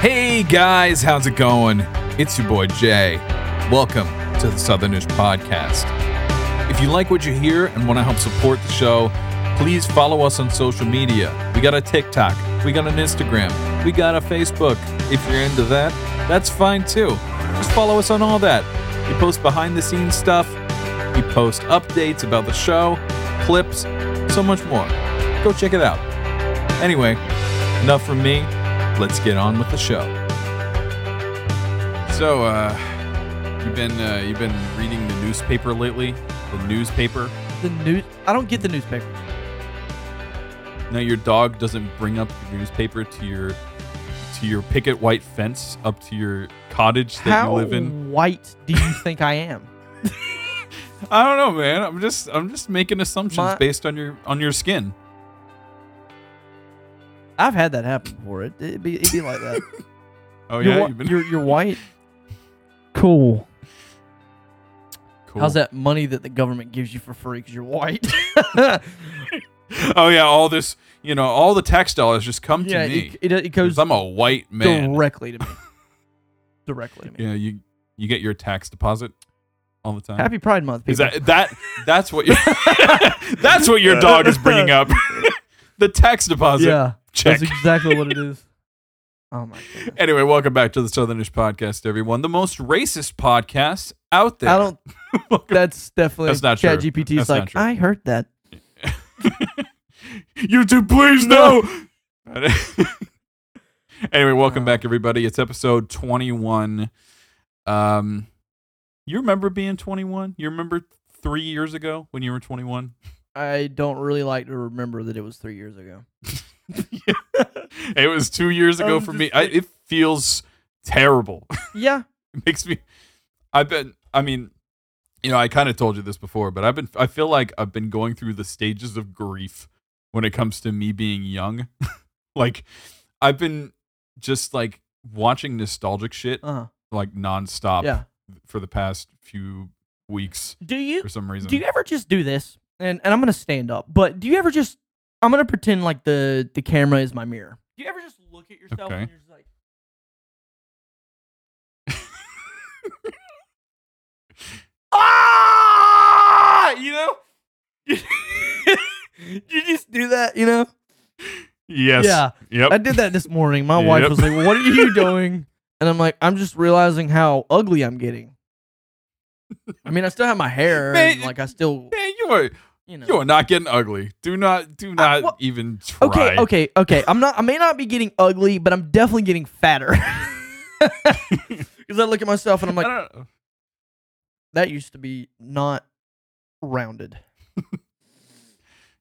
Hey guys, how's it going? It's your boy Jay. Welcome to the Southernish Podcast. If you like what you hear and want to help support the show, please follow us on social media. We got a TikTok, we got an Instagram, we got a Facebook. If you're into that, that's fine too. Just follow us on all that. We post behind the scenes stuff, we post updates about the show, clips, so much more. Go check it out. Anyway, enough from me. Let's get on with the show. So, uh, you've been uh, you've been reading the newspaper lately? The newspaper? The news. I don't get the newspaper. Now your dog doesn't bring up the newspaper to your to your picket white fence up to your cottage that How you live in. How white do you think I am? I don't know, man. I'm just I'm just making assumptions My- based on your on your skin. I've had that happen before. It, it'd be it'd be like that. Oh you're, yeah, whi- you've been you're you're white. Cool. cool. How's that money that the government gives you for free because you're white? Oh yeah, all this, you know, all the tax dollars just come yeah, to me. it, it, it goes I'm a white man. directly to me. directly to me. Yeah, you you get your tax deposit all the time. Happy Pride Month, Is that that that's what you that's what your dog is bringing up? the tax deposit. yeah, check. that's exactly what it is. Oh my god. Anyway, welcome back to the Southernish Podcast, everyone. The most racist podcast out there. I don't. That's definitely That's not true. That's not like. true. I heard that. YouTube, please no. anyway, welcome back, everybody. It's episode twenty-one. Um, you remember being twenty-one? You remember three years ago when you were twenty-one? I don't really like to remember that it was three years ago. It was two years ago for me. I, it feels terrible. Yeah, it makes me. I've been. I mean, you know, I kind of told you this before, but I've been. I feel like I've been going through the stages of grief when it comes to me being young. like, I've been just like watching nostalgic shit uh like nonstop yeah. for the past few weeks Do you for some reason. do you ever just do this? And and I'm gonna stand up, but do you ever just? I'm gonna pretend like the the camera is my mirror. Do you ever just look at yourself Okay. and you're just like, ah, you know? you just do that, you know? yes. Yeah. Yep. I did that this morning. My wife Yep. was like, "What are you doing?" And I'm like, "I'm just realizing how ugly I'm getting." I mean, I still have my hair, and Man, like I still, Man, you are you know. you are not getting ugly. Do not do not well, even try. Okay, okay, okay. I'm not. I may not be getting ugly, but I'm definitely getting fatter. Because I look at myself and I'm I like, don't know. That used to be not rounded,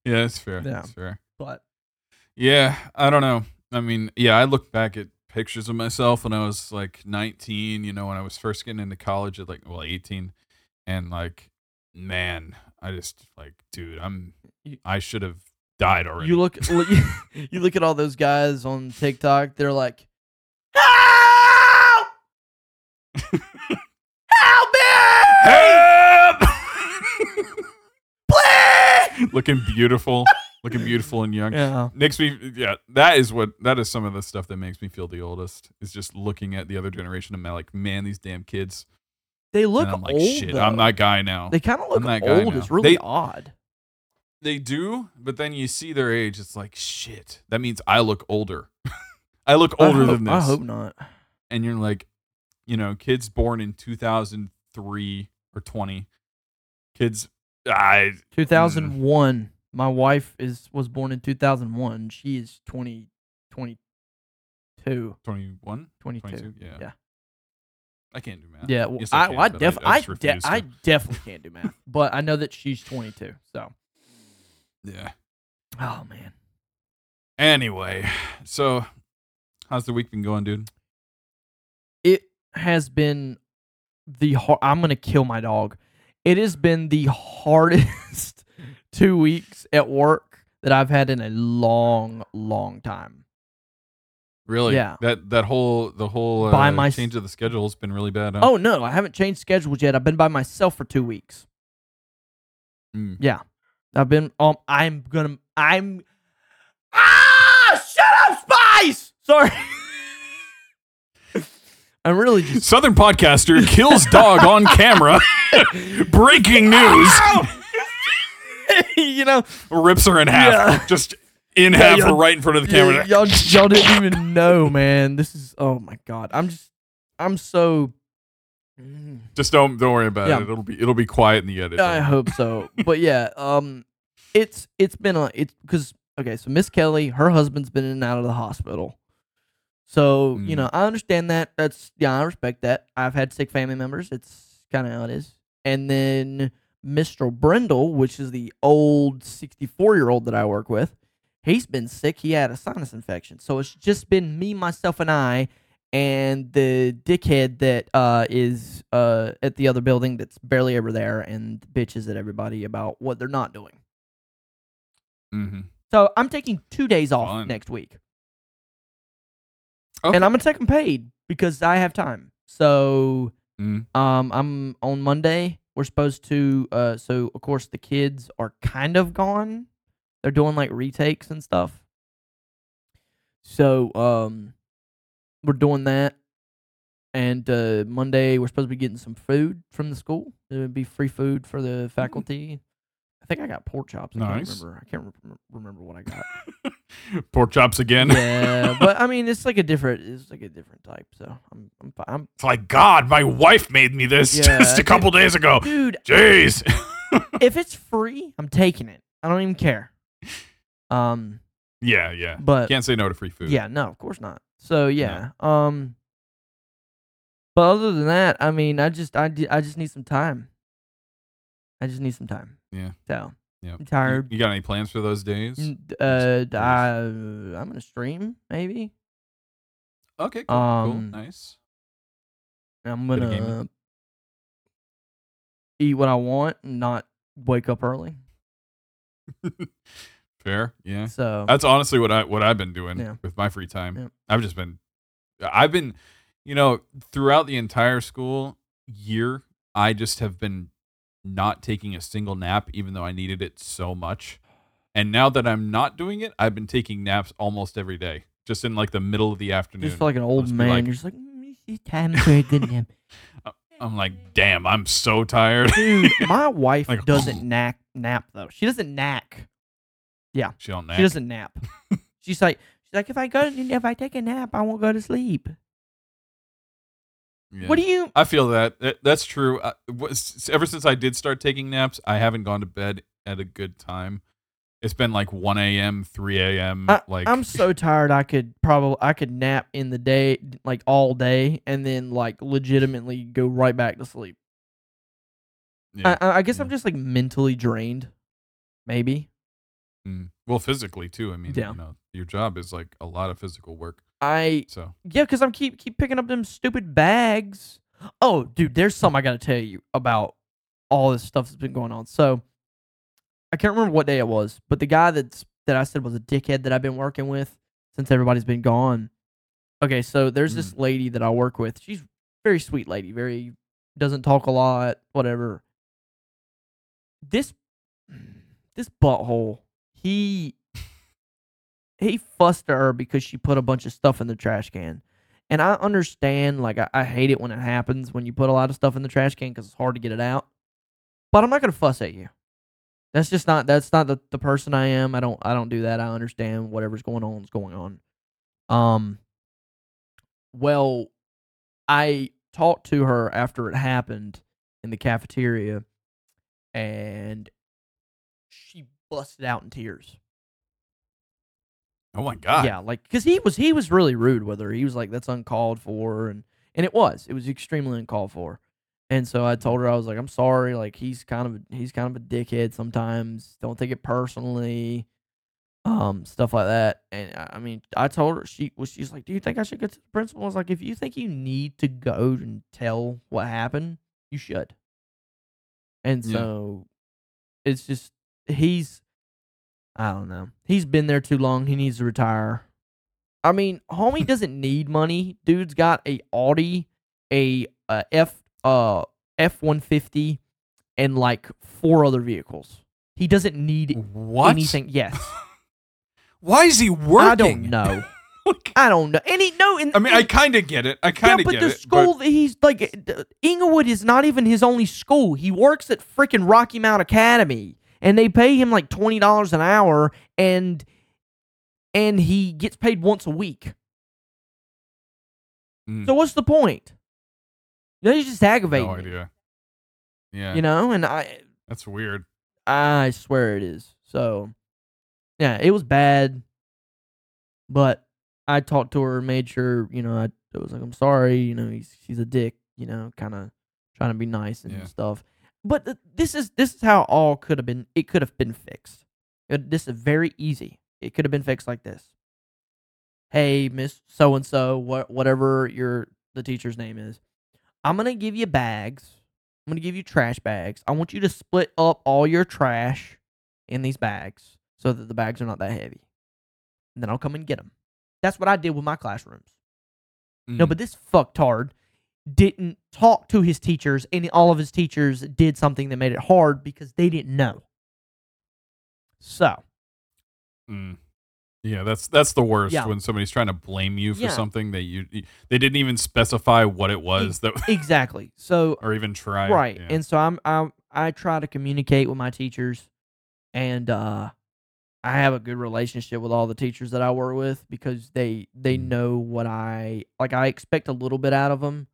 Yeah, that's fair. Yeah. That's fair. but Yeah, I don't know. I mean, yeah, I look back at pictures of myself when I was like 19, you know, when I was first getting into college at like, well, 18. And like, man, I just like, dude, I'm, I should have died already. you look, look you look at all those guys on TikTok. They're like, help, me, Help! please. looking beautiful, looking beautiful and young. Yeah. Makes me, yeah, that is what, that is some of the stuff that makes me feel the oldest is just looking at the other generation and like, man, these damn kids. They look and I'm like, old. shit, though. I'm that guy now. They kind of look that guy old. now. It's really They- odd. They do, but then you see their age. It's like shit. That means I look older. I look older I hope, than this. I hope not. And you're like, you know, kids born in 2003 or 20. Kids, I mm. 2001. My wife is was born in 2001. She is 20, 22, 21, 22. 22. Yeah. Yeah. I can't do math. Yeah, well, Yes, I, can, I, def- I, I, de- I definitely can't do math, but I know that she's 22. So, yeah. oh man, Anyway, so how's the week been going, dude? it has been the har- I'm gonna kill my dog. It has been the hardest two weeks at work that I've had in a long, long time. Really? Yeah. That that whole the whole By uh, my- change of the schedule has been really bad. Huh? Oh no, I haven't changed schedules yet. I've been by myself for two weeks. Mm. Yeah, I've been. Um, I'm gonna. I'm. Ah! Shut up, Spice. Sorry. I'm really just. Southern podcaster kills dog on camera. Breaking news. you know, Rips her in half. Yeah. Just in Yeah, half, y'all- right in front of the camera. y'all, y'all didn't even know, man. This is. Oh my god. I'm just. I'm so. Mm. Just don't don't worry about Yeah. it. It'll be it'll be quiet in the edit. I hope so. but yeah, um, it's it's been a it's because okay, so Miss Kelly, her husband's been in and out of the hospital. So you Mm. know, I understand that. That's yeah, I respect that. I've had sick family members. It's kind of how it is. And then Mr. Brindle, which is the old sixty-four year old that I work with, he's been sick. He had a sinus infection. So it's just been me, myself, and I. And the dickhead that uh, is uh, at the other building that's barely ever there and bitches at everybody about what they're not doing. hmm So I'm taking two days off Fun. next week. Okay. And I'm gonna take them paid because I have time. So Mm. um I'm on Monday. We're supposed to uh so of course the kids are kind of gone. They're doing like retakes and stuff. So um we're doing that. And uh Monday we're supposed to be getting some food from the school. It would be free food for the faculty. I think I got pork chops. I Nice. can't remember. I can't re- remember what I got. Pork chops again. yeah, but I mean, it's like a different, it's like a different type. So I'm, I'm, I'm, It's like God, my wife made me this Yeah, just a dude. couple days ago. dude. Jeez. if it's free, I'm taking it. I don't even care. Um, yeah, yeah. but Can't say no to free food. yeah, no, of course not. So yeah, um, but other than that, I mean, I just, I, I just need some time. I just need some time. Yeah. So Yeah. I'm tired. you got any plans for those days? Uh, I, I'm gonna stream maybe. Okay, cool, Um, cool, nice. I'm gonna eat what I want and not wake up early. Fair, yeah. So That's honestly what I what I've been doing Yeah. with my free time. Yeah. I've just been I've been you know, throughout the entire school year, I just have been not taking a single nap even though I needed it so much. And now that I'm not doing it, I've been taking naps almost every day. Just in like the middle of the afternoon. just feel like an old man. like- You're just like, mm, it's time for a good nap. I'm like, damn, I'm so tired. Dude, my wife Like, doesn't nap nap though. She doesn't knack. Yeah. she don't nap. She doesn't nap. she's like she's like if I go if I take a nap, I won't go to sleep. Yeah. What do you I feel that. That- That's true. I, ever since I did start taking naps, I haven't gone to bed at a good time. It's been like 1 a.m., 3 a.m. Like I'm so tired. I could probably I could nap in the day like all day and then like legitimately go right back to sleep. yeah. I, I I guess yeah. I'm just like mentally drained. Maybe Mm. well, physically too. I mean, Yeah. you know, your job is like a lot of physical work. I So Yeah, because I'm keep keep picking up them stupid bags. Oh, dude, there's something I gotta tell you about all this stuff that's been going on. So I can't remember what day it was, but the guy that's that I said was a dickhead that I've been working with since everybody's been gone. Okay, so there's this mm. lady that I work with. She's very sweet lady, very doesn't talk a lot, whatever. This this butthole, he he fussed at her because she put a bunch of stuff in the trash can. And I understand, like, I, I hate it when it happens when you put a lot of stuff in the trash can because it's hard to get it out. But I'm not gonna fuss at you. That's just not that's not the, the person I am. I don't I don't do that. I understand whatever's going on is going on. Um well, I talked to her after it happened in the cafeteria and she busted out in tears. Oh my god. Yeah, like because he was he was really rude with her. He was like, "That's uncalled for," and and it was it was extremely uncalled for. And so I told her I was like, "I'm sorry. Like he's kind of he's kind of a dickhead sometimes. Don't take it personally." Um, stuff like that. And I I mean, I told her she was she's like, "Do you think I should go to the principal?" I was like, "If you think you need to go and tell what happened, you should." And Yeah. so it's just he's I don't know. He's been there too long. He needs to retire. I mean, homie doesn't need money. Dude's got a Audi, a uh, F uh one fifty, and like four other vehicles. He doesn't need What? anything. Yes, Why is he working? I don't know. I don't know. And he no. And, I mean, I kind of get it. I kind of but get it. But the school that he's like uh, Inglewood is not even his only school. He works at freaking Rocky Mount Academy, and they pay him like twenty dollars an hour, and and he gets paid once a week. Mm. So what's the point? You know, he's just aggravating. no idea. Yeah, You know, and I that's weird. I swear it is. So yeah, it was bad. But I talked to her, made sure, you know, I, I was like, I'm sorry, you know, he's he's a dick, you know, kind of trying to be nice and Yeah. stuff. But this is this is how all could have been. It could have been fixed. This is very easy. It could have been fixed like this. Hey, Miss So and So, what whatever your the teacher's name is, I'm gonna give you bags. I'm gonna give you trash bags. I want you to split up all your trash in these bags so that the bags are not that heavy. And then I'll come and get them. That's what I did with my classrooms. No, Mm. but this fucktard didn't talk to his teachers, and all of his teachers did something that made it hard because they didn't know. So, Mm. Yeah, that's that's the worst Yeah. when somebody's trying to blame you for Yeah. something that you, you- they didn't even specify what it was that exactly. So, or even try. right. Yeah. And so I'm I I try to communicate with my teachers, and uh, I have a good relationship with all the teachers that I work with because they they Mm. know what I like. I expect a little bit out of them,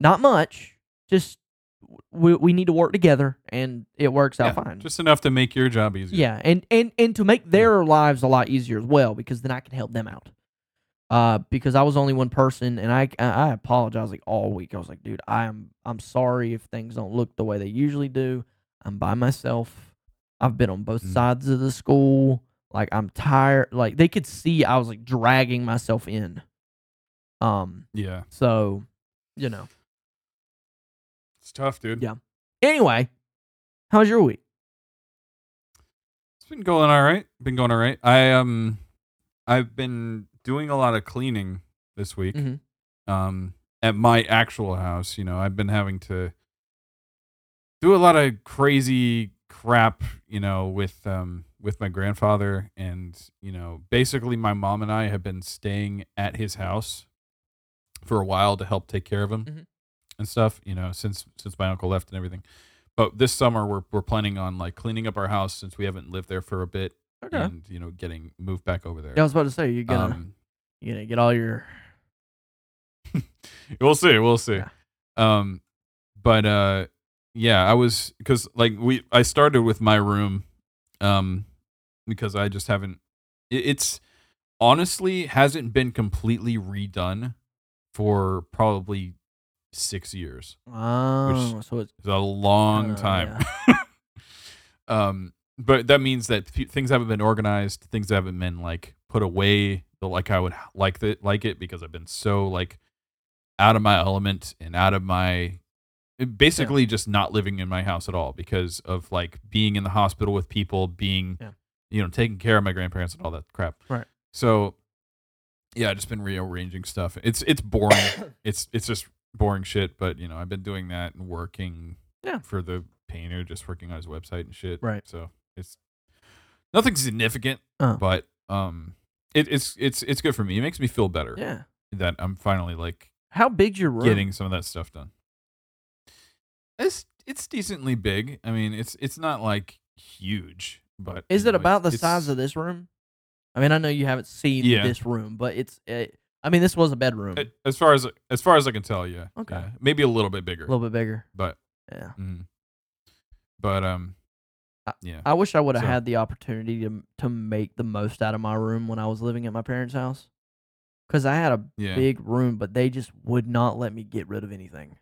not much. Just we we need to work together, and it works out Yeah, fine. just enough to make your job easier. Yeah, and and and to make their lives a lot easier as well, because then I can help them out. Uh, because I was only one person, and I I apologize like all week. I was like, dude, I'm I'm sorry if things don't look the way they usually do. I'm by myself. I've been on both Mm. sides of the school. Like I'm tired. Like they could see I was like dragging myself in. Um. Yeah. So, you know. Tough, dude. Yeah. Anyway, how's your week? It's been going all right. Been going all right. I um I've been doing a lot of cleaning this week. Mhm. Um at my actual house, you know, I've been having to do a lot of crazy crap, you know, with um with my grandfather and, you know, basically my mom and I have been staying at his house for a while to help take care of him Mhm. And stuff, you know, since since my uncle left and everything. But this summer we're we're planning on like cleaning up our house since we haven't lived there for a bit Okay. and you know getting moved back over there. Yeah, I was about to say you're gonna Um, you're gonna get all your we'll see, we'll see. Yeah. Um, but uh, yeah, I was because like we I started with my room, um, because I just haven't. It, it's honestly hasn't been completely redone for probably six years. oh, so it's a long Oh, time. um, but that means that p- things haven't been organized. Things haven't been like put away the like I would like it like it because I've been so like out of my element and out of my basically just not living in my house at all because of like being in the hospital with people, being Yeah. you know taking care of my grandparents and all that crap. Right. So yeah, I just been rearranging stuff. It's it's boring. it's it's just boring shit. But you know, I've been doing that and working Yeah. for the painter, just working on his website and shit. Right. So it's nothing significant, Oh. but um, it, it's it's it's good for me. It makes me feel better yeah. that I'm finally like How big's your room? getting some of that stuff done. It's it's decently big. I mean, it's it's not like huge, but Is it know, about the size of this room? I mean, I know you haven't seen Yeah. this room, but it's. Uh, I mean, this was a bedroom, a- As far as as far as I can tell, yeah. Okay. yeah. maybe a little bit bigger, a little bit bigger. but Yeah. mhm. but um, I- yeah. I wish I would have So- had the opportunity to to make the most out of my room when I was living at my parents' house, because I had a Yeah. big room, but they just would not let me get rid of anything.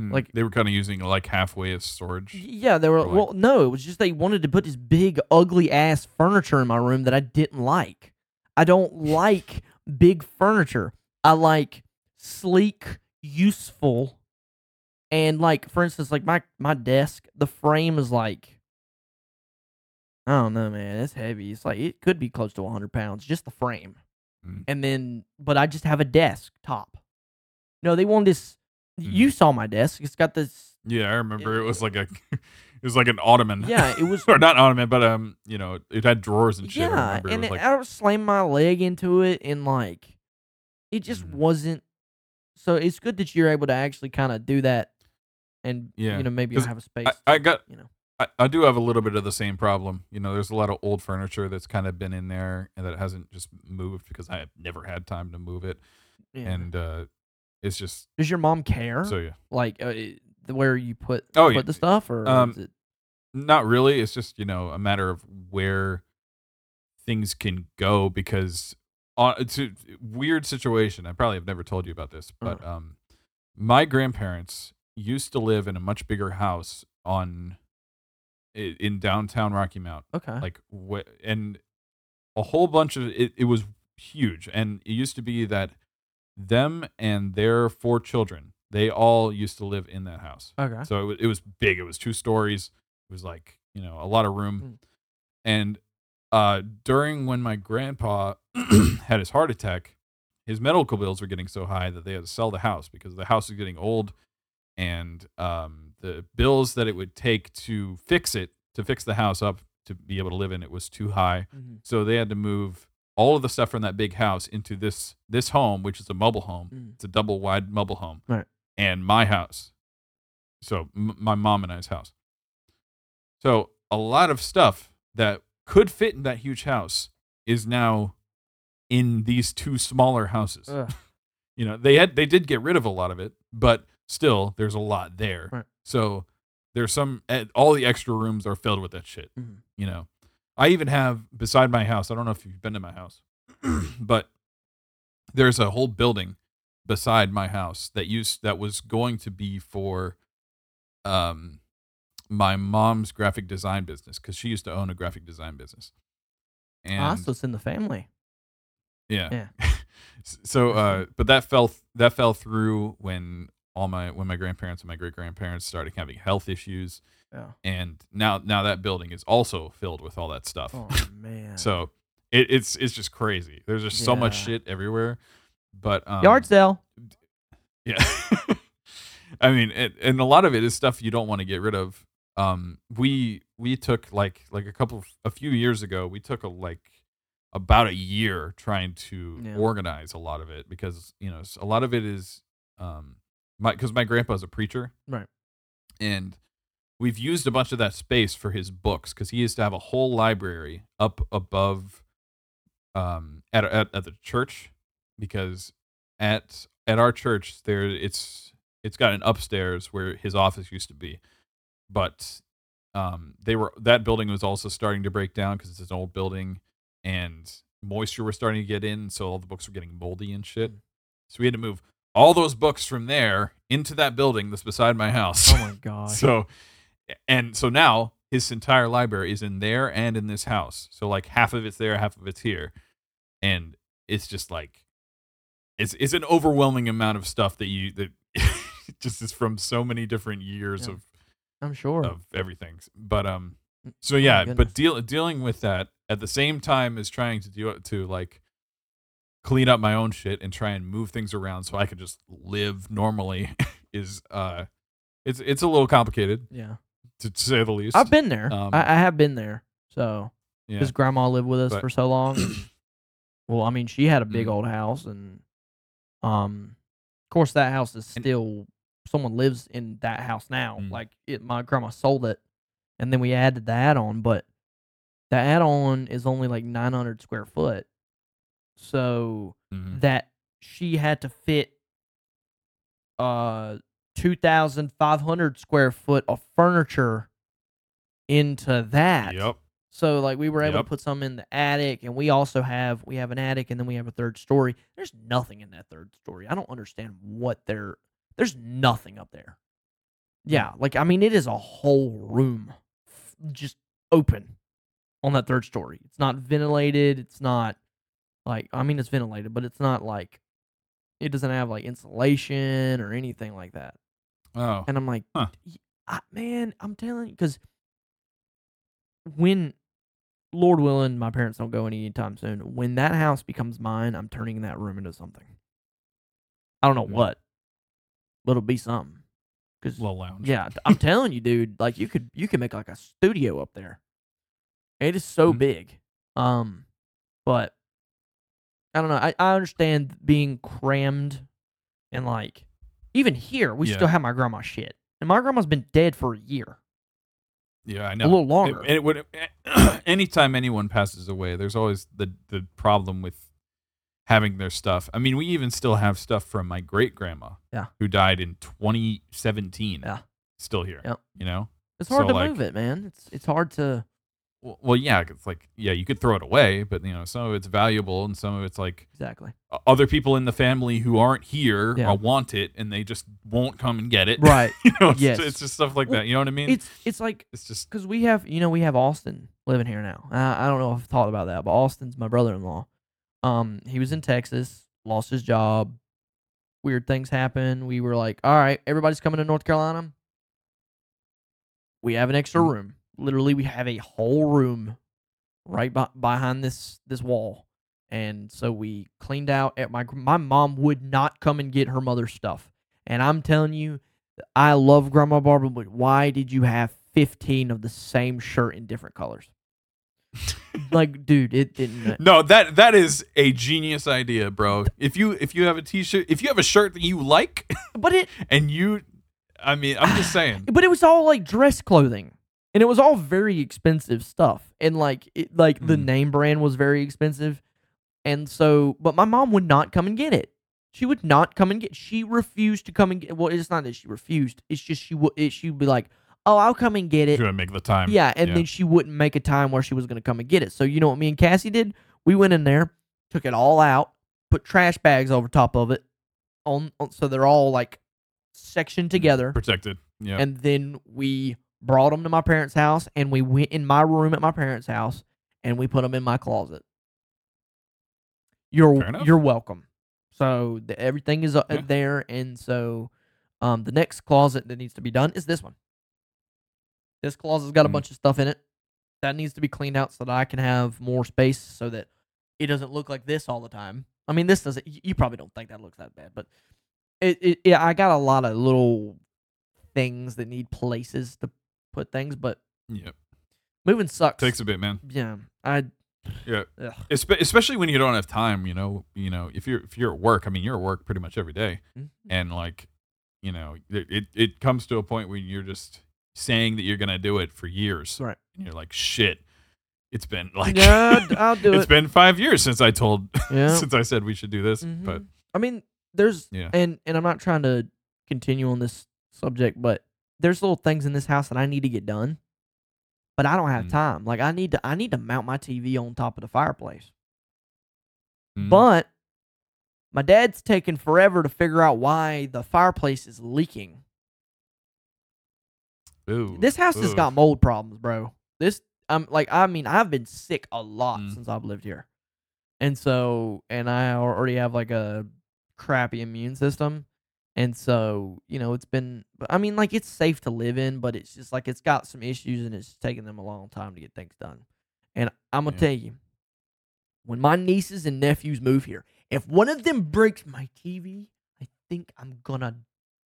Mm. like- they were kind of using like halfway as storage. Yeah, they were. Like- well, no, it was just they wanted to put this big, ugly ass furniture in my room that I didn't like. I don't like big furniture. I like sleek, useful, and like for instance, like my my desk, the frame is like I don't know, man. It's heavy. It's like it could be close to 100 pounds, just the frame. Mm. And then, but I just have a desk top. No, they want this. You Mhm. saw my desk. It's got this. Yeah, I remember it was like a it was like an ottoman. Yeah, it was. or not ottoman, but um, you know, it had drawers and shit. I yeah, it and was it, like I slammed my leg into it, and like, it just Mhm. wasn't. So it's good that you're able to actually kind of do that, and Yeah, you know maybe 'cause have a space. I, I got you know. I, I do have a little bit of the same problem. You know, there's a lot of old furniture that's kind of been in there and that hasn't just moved because I have never had time to move it. Yeah. And uh it's just Does your mom care? so yeah. like uh, it- where you put Oh, put yeah. the stuff, or Um, is it? Not really. It's just, you know, a matter of where things can go because on it's a weird situation. I probably have never told you about this, but Uh. um my grandparents used to live in a much bigger house on in downtown Rocky Mount. Okay. like wh- and a whole bunch of it, it was huge and it used to be that them and their four children they all used to live in that house okay. so it was, it was big it was two stories it was like you know a lot of room Mm. and uh during when my grandpa had his heart attack his medical bills were getting so high that they had to sell the house because the house was getting old and um the bills that it would take to fix it to fix the house up to be able to live in it was too high Mhm. so they had to move all of the stuff from that big house into this this home which is a mobile home Mm. it's a double wide mobile home Right. And my house so m- my mom and i's house so a lot of stuff that could fit in that huge house is now in these two smaller houses Ugh. you know they had they did get rid of a lot of it but still there's a lot there Right. so there's some eh, all the extra rooms are filled with that shit Mhm. you know i even have beside my house i don't know if you've been to my house but there's a whole building beside my house that used that was going to be for um my mom's graphic design business because she used to own a graphic design business and Ah, so it's in the family. yeah. Yeah. So uh but that fell th- that fell through when all my when my grandparents and my great grandparents started having health issues Yeah. and now now that building is also filled with all that stuff. Oh man. so it, it's it's just crazy. There's just so much shit everywhere. But um, yard sale. yeah. I mean, it, and a lot of it is stuff you don't want to get rid of. Um, we we took like like a couple a few years ago. We took a like about a year trying to Yeah. organize a lot of it because you know a lot of it is um my because my grandpa's a preacher Right. and we've used a bunch of that space for his books because he used to have a whole library up above um at, at at the church because at at our church there it's it's got an upstairs where his office used to be but um they were that building was also starting to break down because it's an old building and moisture was starting to get in so all the books were getting moldy and shit Mm. so we had to move all those books from there into that building that's beside my house Oh my god! so, and so now his entire library is in there and in this house. So like half of it's there, half of it's here, and it's just like it's it's an overwhelming amount of stuff that you that just is from so many different years Yeah. of I'm sure. of everything. But um, so Oh yeah, goodness. but deal dealing with that at the same time as trying to do to like clean up my own shit and try and move things around so I can just live normally is uh, it's it's a little complicated yeah. to say the least. I've been there. Um, I, I have been there. So yeah. his grandma lived with us But- for so long. well, I mean, she had a big Mm. old house, and um, of course, that house is still someone lives in that house now. Mm. Like it, my grandma sold it, and then we added the add-on, but the add-on is only like 900 square foot, so Mhm. that she had to fit uh 2,500 square foot of furniture into that. Yep. So like we were able Yep. to put some in the attic, and we also have we have an attic, and then we have a third story. There's nothing in that third story. I don't understand what there. There's nothing up there. Yeah, like I mean, it is a whole room, just open, on that third story. It's not ventilated. It's not like I mean, it's ventilated, but it's not like it doesn't have like insulation or anything like that. Oh. And I'm like, Huh. I- man, I'm telling you, because when Lord willing, my parents don't go any anytime soon. When that house becomes mine, I'm turning that room into something. I don't know what, but it'll be something. Cause Little lounge. yeah, I'm telling you, dude. Like you could you could make like a studio up there. It is so Mm. big. Um, but I don't know. I, I understand being crammed and like even here we Yeah. still have my grandma's shit, and my grandma's been dead for a year, Yeah, I know. A little It- longer. It, would. anytime anyone passes away, there's always the the problem with having their stuff. I mean, we even still have stuff from my great grandma. Yeah. Who died in 2017. Yeah. Still here. Yep. You know. it's hard so, to like- move it, man. It's it's hard to Well, well, yeah. It's like yeah, you could throw it away, but you know, some of it's valuable, and some of it's like exactly. other people in the family who aren't here Yeah. want it, and they just won't come and get it. Right. you know, it's, Yes. it's just stuff like Well, that. You know what I mean? it's it's like it's just because we have you know we have Austin living here now. I, I don't know if I've thought about that, but Austin's my brother-in-law. Um, he was in Texas, lost his job. Weird things happen. We were like, all right, everybody's coming to North Carolina. We have an extra Mm. room. Literally, we have a whole room right be- behind this this wall, and so we cleaned out. At my my mom would not come and get her mother's stuff, and I'm telling you, I love Grandma Barbara, but why did you have 15 of the same shirt in different colors? like, dude, it didn't. No, that that is a genius idea, bro. If you if you have a t-shirt, if you have a shirt that you like, But it, and you, I mean, I'm just saying. but it was all like dress clothing, and it was all very expensive stuff, and like, it, like the Mm. name brand was very expensive, and so, but my mom would not come and get it. She would not come and get. She refused to come and get. Well, it's not that she refused. It's just she would. It, she'd be like, "Oh, I'll come and get it." You're gonna make the time. Yeah, and Yeah. then she wouldn't make a time where she was going to come and get it. So you know what me and Cassie did? We went in there, took it all out, put trash bags over top of it, on, on so they're all like sectioned together, protected. Yeah. and then we brought them to my parents' house, and we went in my room at my parents' house, and we put them in my closet. You're you're welcome. So the, everything is uh, Yeah. there, and so um, the next closet that needs to be done is this one. This closet's got a Mm. bunch of stuff in it that needs to be cleaned out so that I can have more space, so that it doesn't look like this all the time. I mean, this doesn't. You you probably don't think that looks that bad, but it, it yeah, I got a lot of little things that need places to put things, but yeah. moving sucks. Takes a bit, man. yeah, I Yeah. Espe- especially when you don't have time. You know. You know. If you're if you're at work, I mean, you're at work pretty much every day, Mhm. and like, you know, it it, it comes to a point where you're just saying that you're gonna do it for years, Right. and you're like, shit. It's been like yeah, I'll do it. It's been five years since I told Yeah. since I said we should do this. But Mhm. I mean, there's Yeah. and and I'm not trying to continue on this subject, but there's little things in this house that I need to get done, but I don't have Mm. time. Like I need to I need to mount my TV on top of the fireplace, mm, but my dad's taking forever to figure out why the fireplace is leaking. ooh, This house has got mold problems, bro. This I'm like I mean I've been sick a lot Mm. since I've lived here, and so and I already have like a crappy immune system, and so you know it's been. I mean like it's safe to live in, but it's just like it's got some issues and it's taking them a long time to get things done. And I'm gonna Yeah. tell you, when my nieces and nephews move here, if one of them breaks my TV, I think I'm gonna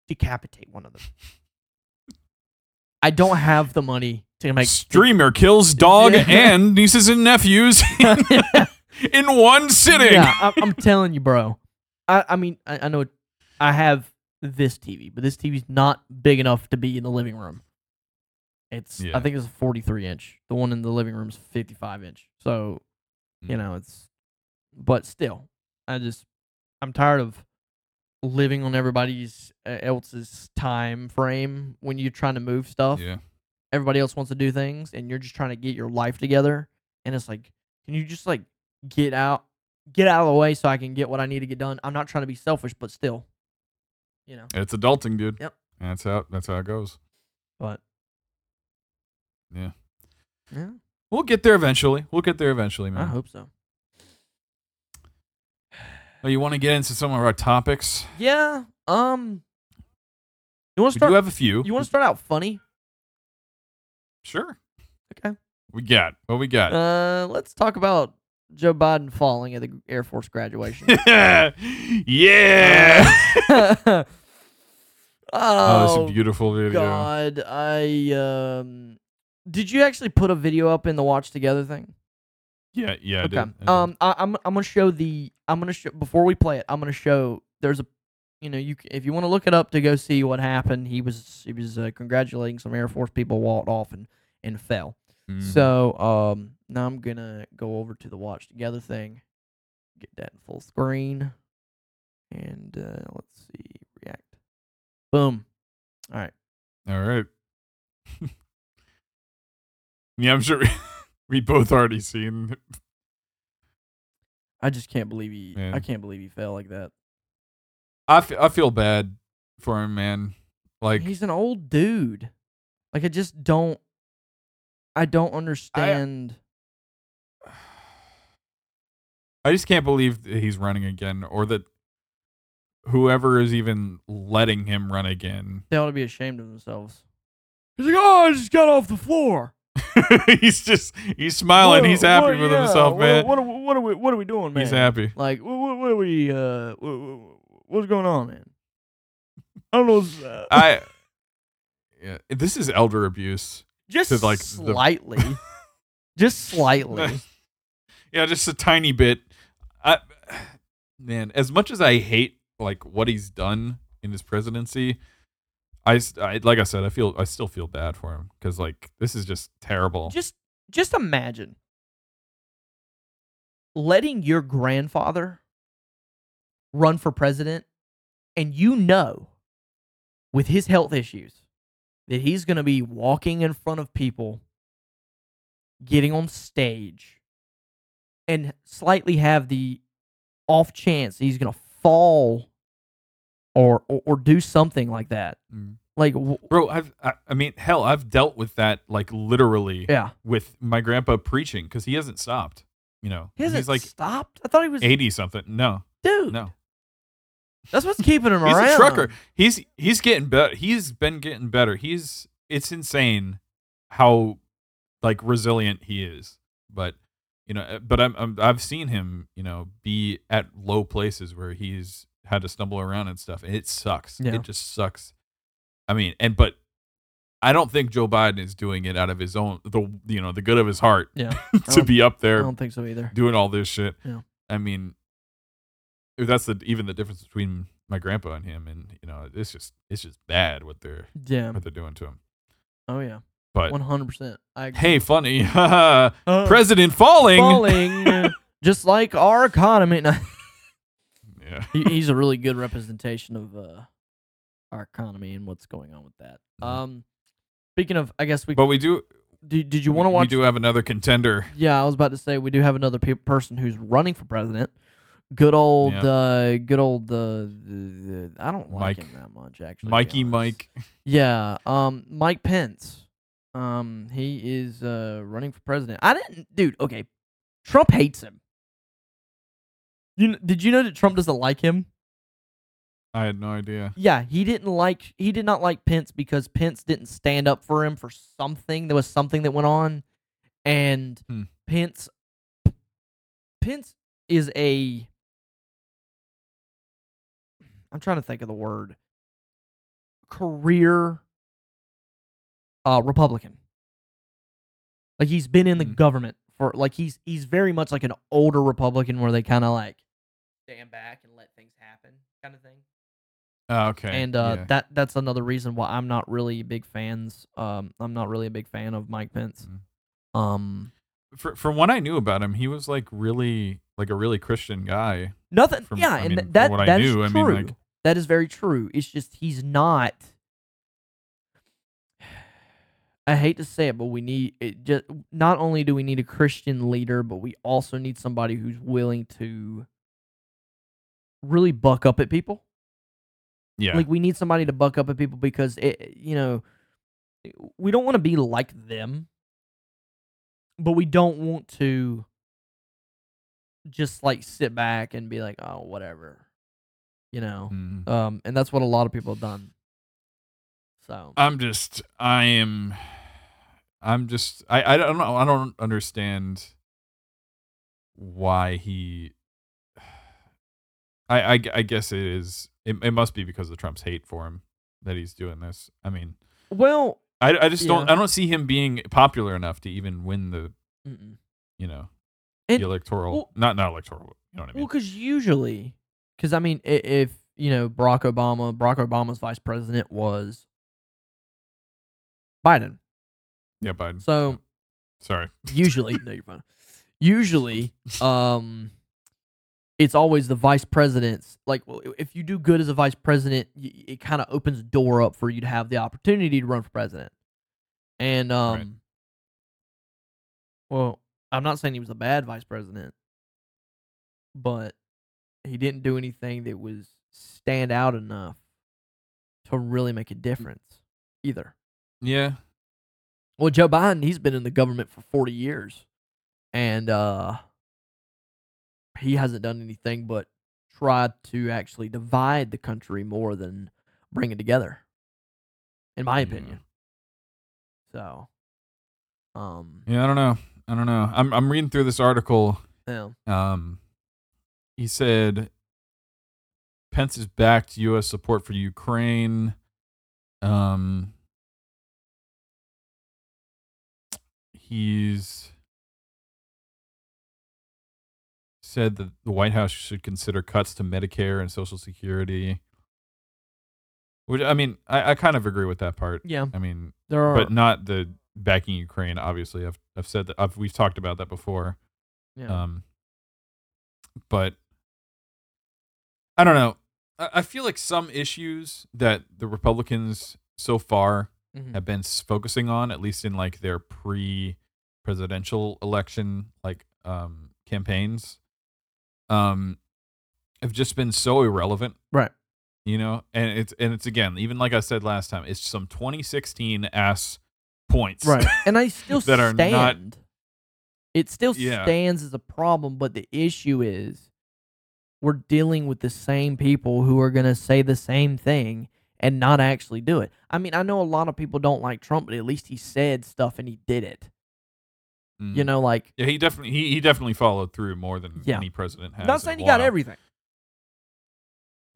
decapitate one of them. I don't have the money to make streamer kills dog and nieces and nephews in one sitting. Yeah, I, I'm telling you, bro. I, I mean, I, I know I have this TV, but this TV's not big enough to be in the living room. It's Yeah. I think it's a 43 inch. The one in the living room is 55 inch. So, you Mm. know, it's but still, I just I'm tired of living on everybody's uh, else's time frame when you're trying to move stuff Yeah. everybody else wants to do things and you're just trying to get your life together and it's like can you just like get out get out of the way so i can get what i need to get done i'm not trying to be selfish but still you know It's adulting, dude. Yep. That's how that's how it goes. but Yeah. yeah We'll get there eventually. We'll get there eventually, man. i hope so Oh, you want to get into some of our topics? yeah um you want to We do have a few. you want to start out funny Sure. okay we got? What we got? Uh, let's talk about Joe Biden falling at the Air Force graduation. yeah. oh, oh, it's a beautiful video. God, I um, did you actually put a video up in the Watch Together thing? Yeah, yeah. I okay. did, I did. Um, I, I'm I'm gonna show the I'm gonna show before we play it. I'm gonna show there's a you know you if you want to look it up to go see what happened. He was he was uh, congratulating some Air Force people walked off and and fell. Mhm. So um now I'm gonna go over to the Watch Together thing, get that in full screen, and uh, let's see react. Boom. All right. All right. yeah, I'm sure we both already seen. I just can't believe he. I can't believe he fell like that. I, f- I feel bad for him, man. Like, He's an old dude. Like I just don't. I don't understand. I just can't believe that he's running again, or that whoever is even letting him run again. they ought to be ashamed of themselves. He's like, oh, I just got off the floor. he's just he's smiling. What- he's happy what- with yeah, himself, what- man. What, are, what are we? What are we doing, man? he's happy. Like, what, what, what are we? Uh, what, what- what's going on, man? I don't know. what's, Uh, I yeah, this is elder abuse. Just to, like, the- slightly, just slightly. yeah, just a tiny bit. I man, as much as I hate like what he's done in his presidency, I, like I said, I feel I still feel bad for him because like this is just terrible. just, just imagine letting your grandfather run for president, and you know, with his health issues, that he's going to be walking in front of people, getting on stage, and slightly have the off chance he's going to fall or, or or do something like that. Mm. Like, w- Bro, I've I, I mean, hell, I've dealt with that like literally yeah, with my grandpa preaching because he hasn't stopped. You know, he hasn't he's like stopped. I thought he was eighty something. No, dude. no, That's what's keeping him he's around. a trucker. He's he's getting better. He's been getting better. He's it's insane how like resilient he is. But you know, uh, but I'm, I'm I've seen him you know be at low places where he's had to stumble around and stuff. And it sucks. Yeah. It just sucks. I mean, and but I don't think Joe Biden is doing it out of his own the you know the good of his heart Yeah, to be up there. I don't think so either. doing all this shit. Yeah. I mean, that's the even the difference between my grandpa and him, and you know, it's just it's just bad what they're Yeah. what they're doing to him. Oh yeah. But One hundred percent. I agree. hey, funny, Uh, president falling. falling, just like our economy. Yeah, he, he's a really good representation of uh, our economy and what's going on with that. Mhm. Um, speaking of, I guess we but we do. did. Did you want to watch? we do have another contender. Yeah, I was about to say we do have another pe- person who's running for president. Good old, uh, good old. Uh, the, I don't like Mike. him that much, actually. Mikey. Mike. Yeah, um, Mike Pence. Um, he is uh running for president. I didn't, dude. Okay, Trump hates him. You did you know that Trump doesn't like him? I had no idea. Yeah, he didn't like he did not like Pence because Pence didn't stand up for him for something. There was something that went on, and Hmm. Pence Pence is a I'm trying to think of the word career uh Republican. Like he's been in the Hmm. government for like he's he's very much like an older Republican where they kind of like stand back and let things happen kind of thing Oh, okay. and uh, yeah. that that's another reason why I'm not really big fans. Um, I'm not really a big fan of Mike Pence. Mm. Um, Fr- from what I knew about him, he was like really like a really Christian guy. nothing. From- yeah, I and mean, that what I that is knew, I true. mean, like- that is very true. It's just he's not. I hate to say it, but we need it. Just not only do we need a Christian leader, but we also need somebody who's willing to really buck up at people. Yeah. Like we need somebody to buck up at people because it, you know, we don't want to be like them, but we don't want to just like sit back and be like, oh, whatever, you know. Mhm. Um, and that's what a lot of people have done. So I'm just I am I'm just I I don't know I don't understand why he I, I, I guess it is it, it must be because of Trump's hate for him that he's doing this. I mean, Well, I, I just don't I don't see him being popular enough to even win the mm-mm. you know And- the electoral well- not not electoral you know what I mean well, because usually, because I mean, i- if you know Barack Obama, Barack Obama's vice president was Biden. yeah Biden So sorry usually, no, you're fine. Usually, um, it's always the vice president's. Like, well, if you do good as a vice president, y- it kind of opens the door up for you to have the opportunity to run for president. And um, Right. well, I'm not saying he was a bad vice president, but he didn't do anything that was stand out enough to really make a difference either. yeah Well, Joe Biden, he's been in the government for 40 years. And uh he hasn't done anything but try to actually divide the country more than bring it together. In my Yeah. opinion. So um yeah I don't know I don't know I'm I'm reading through this article yeah. Um, he said Pence has backed U.S. support for Ukraine. Um, he's said that the White House should consider cuts to Medicare and Social Security. Which I mean, I, I kind of agree with that part. Yeah. I mean, There are but not the backing Ukraine. Obviously, I've I've said that I've, we've talked about that before. yeah. Um, but I don't know. I, I feel like some issues that the Republicans so far Mhm. have been focusing on, at least in like their pre-presidential election like um campaigns, um, have just been so irrelevant. Right. You know, and it's and it's again, even like I said last time, it's some 2016 ass points. Right. And I still that are not- it still Yeah. stands as a problem, but the issue is we're dealing with the same people who are going to say the same thing and not actually do it. I mean, I know a lot of people don't like Trump, but at least he said stuff and he did it. Mm. You know, like Yeah, he definitely he, he definitely followed through more than Yeah. any president has. not saying he got everything,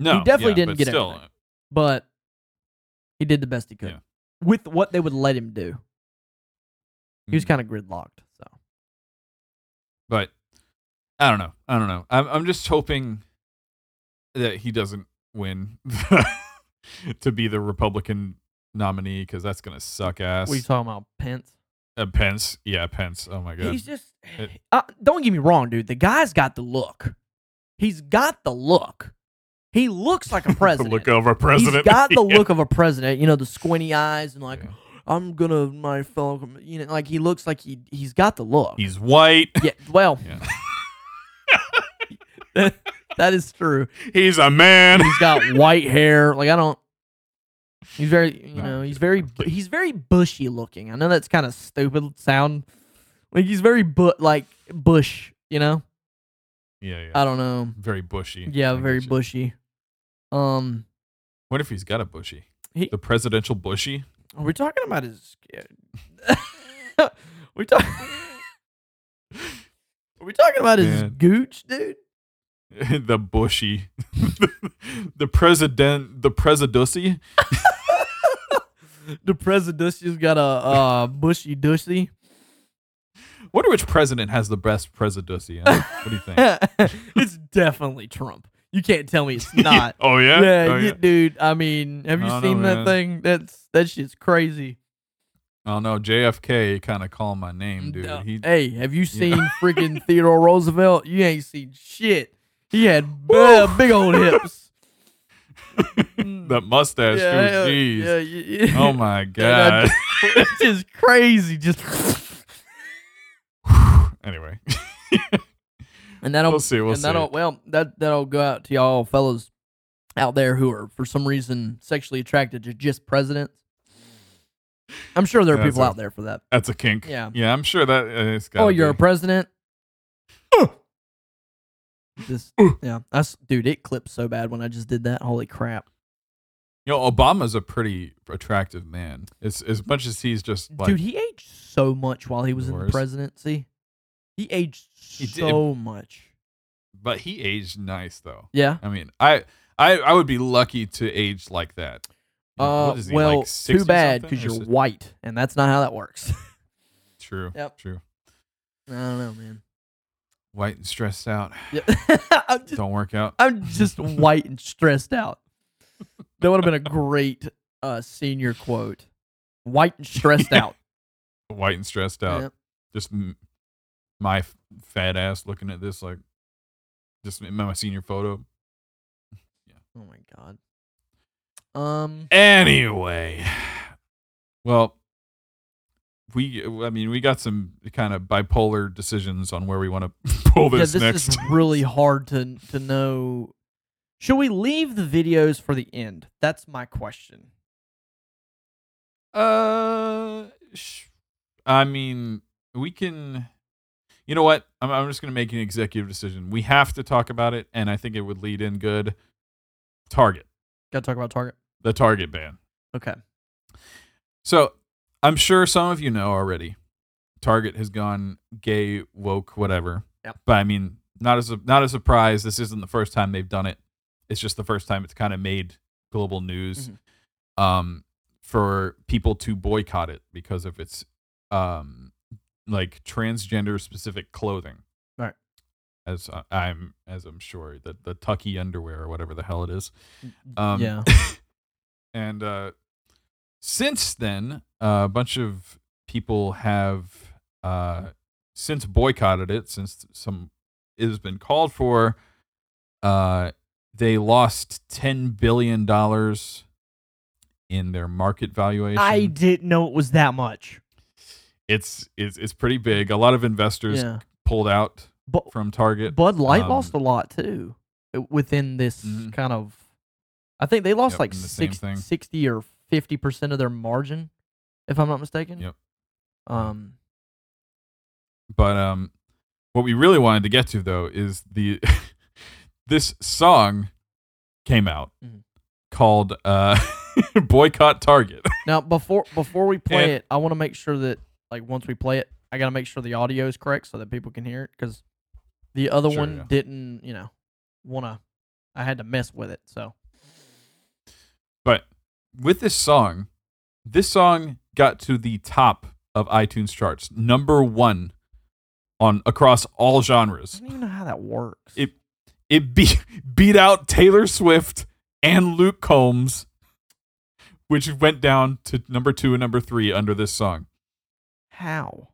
No, he definitely yeah, didn't get still, everything. but he did the best he could Yeah. with what they would let him do. He was mm, kind of gridlocked, so But I don't know. I don't know. I'm I'm just hoping that he doesn't win to be the Republican nominee because that's gonna suck ass. what are you talking about, Pence? Uh, Pence, yeah, Pence. Oh my god. He's just It- uh, don't get me wrong, dude. The guy's got the look. He's got the look. He looks like a president. the look of a president. He's got the Yeah. look of a president. You know, the squinty eyes and like, Yeah. I'm gonna my fellow. You know, like he looks like he he's got the look. He's white. yeah. Well, Yeah. that is true. He's a man. He's got white hair. Like I don't. He's very, you know, he's very, I'm bu- kidding. he's very bushy looking. I know that's kind of stupid sound. Like he's very but like bush. You know, Yeah, yeah. I don't know. very bushy. Yeah, I very bushy. Um, What if he's got a bushy? He- the presidential bushy? are we talking about his? we talk. Are we talking about his Man. gooch, dude? the bushy. the president the presidency? The president's got a uh, bushy dushy. Wonder which president has the best presidency. Huh? What do you think? it's definitely Trump. You can't tell me it's not. oh yeah. yeah, Oh, you- yeah. dude. I mean, have you seen know, that thing? That's that shit's crazy. Oh no, JFK kind of called my name, dude. No. He hey, have you Yeah. seen freaking Theodore Roosevelt? You ain't seen shit. He had Woo. uh, big old hips. Mm. that mustache, yeah, dude. yeah, Jeez. yeah, yeah. Oh my And I- god. it's just crazy. Just anyway. and that'll We'll see, we'll and that'll see. well that that'll go out to y'all fellas out there who are for some reason sexually attracted to just presidents. I'm sure there are people a- out there for that. That's a kink. Yeah. Yeah, I'm sure that uh, it's got Oh, you're a president. Just Uh. yeah, that's dude. It clipped so bad when I just did that. Holy crap! You know, Obama's a pretty attractive man. As as much as he's just like Dude, he aged so much while he was in the presidency. He aged He did. so much. but he aged nice though. Yeah. I mean, I I I would be lucky to age like that. Uh, he, well, like 60 too bad because you're white, and that's not how that works. true. Yep. True. I don't know, man. White and stressed out. Yeah. Just, Don't work out. I'm just white and stressed out. That would have been a great uh, senior quote. White and stressed out. White and stressed out. Yep. Just m- my fat ass looking at this like just in my senior photo. Yeah. Oh my god. Um. Anyway, well, we I mean we got some kind of bipolar decisions on where we want to pull this. Yeah, this, this next. is really hard to to know. Should we leave the videos for the end? That's my question. Uh, sh- I mean, we can. You know what? I'm, I'm just going to make an executive decision. We have to talk about it, and I think it would lead in good. Target, Got to talk about Target. The Target ban. Okay. So I'm sure some of you know already. Target has gone gay, woke, whatever. Yep. But I mean, not as a not a surprise. This isn't the first time they've done it. It's just the first time it's kind of made global news. Mhm. Um, for people to boycott it because of its um like transgender specific clothing. Right. As uh, I'm as I'm sure the the tucky underwear or whatever the hell it is. Um, yeah. and uh, since then, uh, a bunch of people have uh, since boycotted it. Since some it has been called for, uh, they lost ten billion dollars in their market valuation. I didn't know it was that much. it's it's it's pretty big. A lot of investors Yeah. pulled out But from Target. Bud Light Um, lost a lot too uh, within this Mhm. kind of. I think they lost Yep, like the same 60, 60 or 50% of their margin, if I'm not mistaken. Yep. Um, But um, what we really wanted to get to though is the this song came out Mhm. called uh, "Boycott Target." now, before before we play And- it, I want to make sure that, like, once we play it, I got to make sure the audio is correct so that people can hear it. Because the other Sure, one yeah. didn't, you know, want to. I had to mess with it. So, but with this song, this song got to the top of iTunes charts, number one on across all genres. I don't even know how that works. It it beat beat out Taylor Swift and Luke Combs, which went down to number two and number three under this song. how?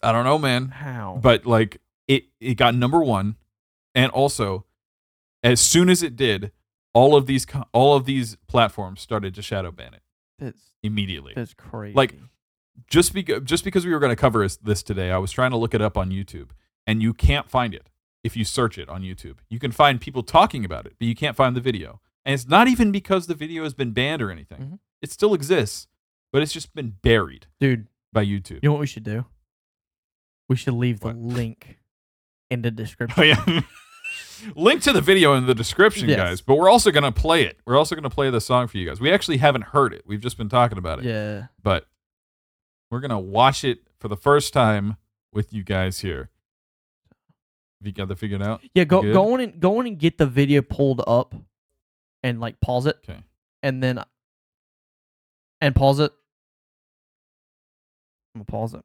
I don't know, man. How? but like it it got number one and also as soon as it did all of these all of these platforms started to shadow ban it that's immediately that's crazy. Like just because just because we were going to cover this- today i was trying to look it up on youtube and you can't find it if you search it on youtube you can find people talking about it but you can't find the video and it's not even because the video has been banned or anything Mhm. it still exists but it's just been buried dude, by youtube You know what we should do? We should leave the What? link in the description. Oh yeah. Link to the video in the description, Yes. guys. But we're also gonna play it. We're also gonna play the song for you guys. We actually haven't heard it. We've just been talking about it. Yeah. But we're gonna watch it for the first time with you guys here. Have you got that figured out? Yeah, go good? go on and go on and get the video pulled up and like pause it. Okay. And then and pause it. I'm gonna pause it.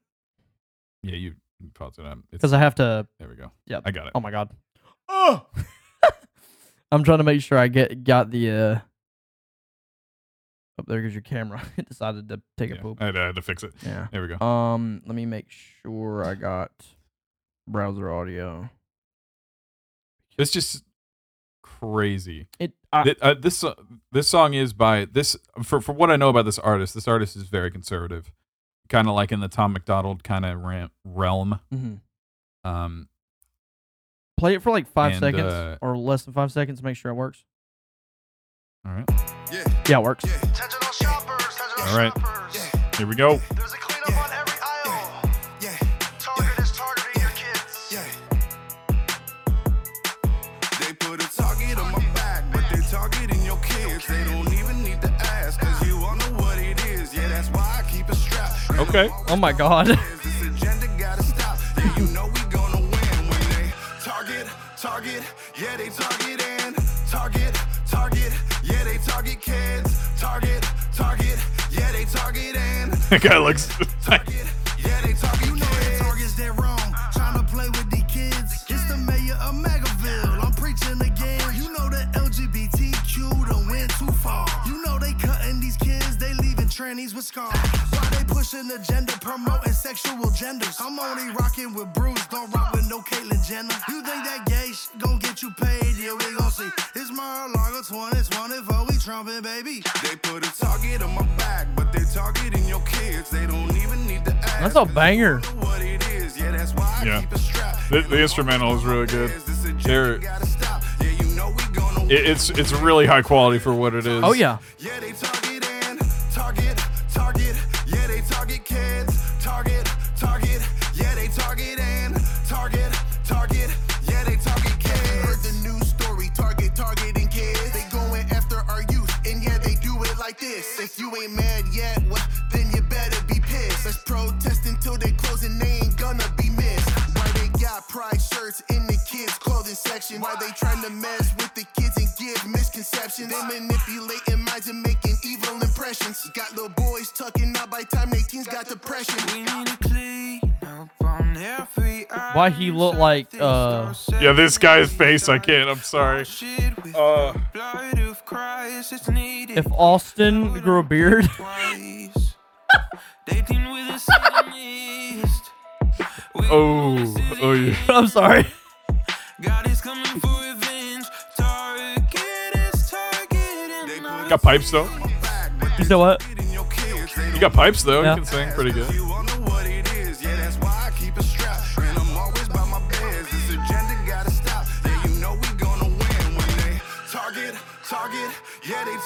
Yeah, you pause it. Because I have to there we go. Yep. I got it. oh my god. Oh I'm trying to make sure I get got the uh up there goes your camera. It decided to take a poop. I, had, I had to fix it. Yeah. There we go. Um, let me make sure I got browser audio. It's just crazy. It I, Th- uh, this uh, this song is by this for for what I know about this artist. This artist is very conservative, kind of like in the Tom MacDonald kind of realm. mhm. Um, play it for like five And, seconds uh, or less than five seconds. Make sure it works. all right, Yeah, Yeah, it works. yeah. Attention all shoppers, attention All right. Yeah, here we go. there's a cleanup on every aisle. Yeah, Target is targeting your kids. Yeah. They put a target on my back, but they targeting your kids. They don't even need to ask, cause you all know what it is. Yeah, that's why I keep it strapped. Okay. Oh my God. This agenda gotta stop. Yeah, you kids, It's the mayor of Megaville. I'm preaching again. You know the LGBTQ done went too far. You know they cutting these kids, they leaving trannies with scars. Why they pushing agenda, promoting sexual genders? I'm only rocking with Bruce, don't rock with no Caitlyn Jenner. You think that gay shit gon' get you paid? Yeah, we gon' see. It's Mar-a-Lago 2024, we trumping, baby. They put a target on my back, but they targeting your kids. They don't even need to ask. That's a banger. What it is, yeah, that's why I keep it. The, the instrumental is really good. This They're, gotta stop. Yeah, you know we gonna it, it's it's really high quality for what it is. Oh yeah. Section? Why they trying to mess with the kids and give misconceptions? They manipulating minds and making evil impressions. Got little boys tucking out by time they teens got depression. Why he look like uh Yeah, this guy's face, I can't. I'm sorry. Uh, if Austin grew a beard? oh, oh yeah. I'm sorry. God is coming for revenge. Target is targeting. Got pipes though. You know what? You got pipes though. Yeah. You can sing pretty good. You all know what it is, yeah, that's why I keep it strapped. And I'm always by my biz. This agenda gotta stop. Yeah, you know we gonna win when they target, target, yeah, they.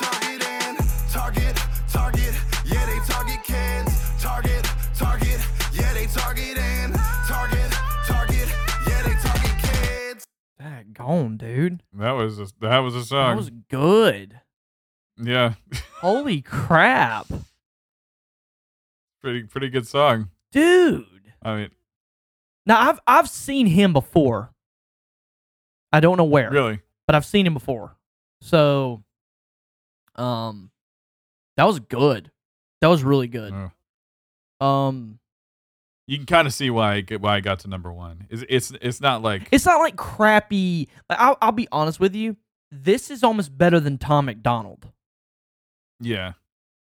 Target, target, yeah, they target kids. Target, target, yeah, they targeting. Target, That gone, dude. That was a, that was a song. That was good. yeah, Holy crap. pretty pretty good song. Dude. I mean, Now I've I've seen him before. I don't know where. really. But I've seen him before. So um that was good. That was really good. Oh. Um You can kind of see why I get, why I got to number one. It's it's it's not like it's not like crappy like, I'll I'll be honest with you. This is almost better than Tom MacDonald. yeah.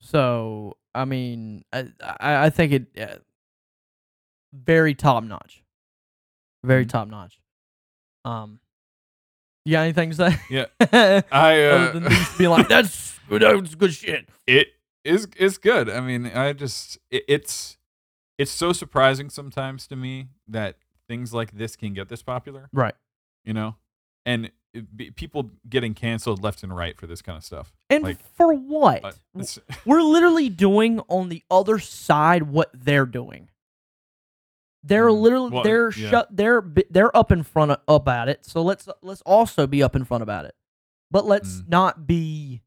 So I mean, I I, I think it uh, very top notch, very Mhm. top notch. Um, you got anything to say? Yeah. I uh, than these being like that's good, that's good shit. it is it's good. I mean, I just it, it's it's so surprising sometimes to me that things like this can get this popular. Right. You know, and be, people getting canceled left and right for this kind of stuff. And Like, for what? Uh, We're literally doing on the other side what they're doing. They're Mm, literally well, they're yeah. shut they're they're up in front of, up at it. So let's let's also be up in front about it. But let's Mm. not be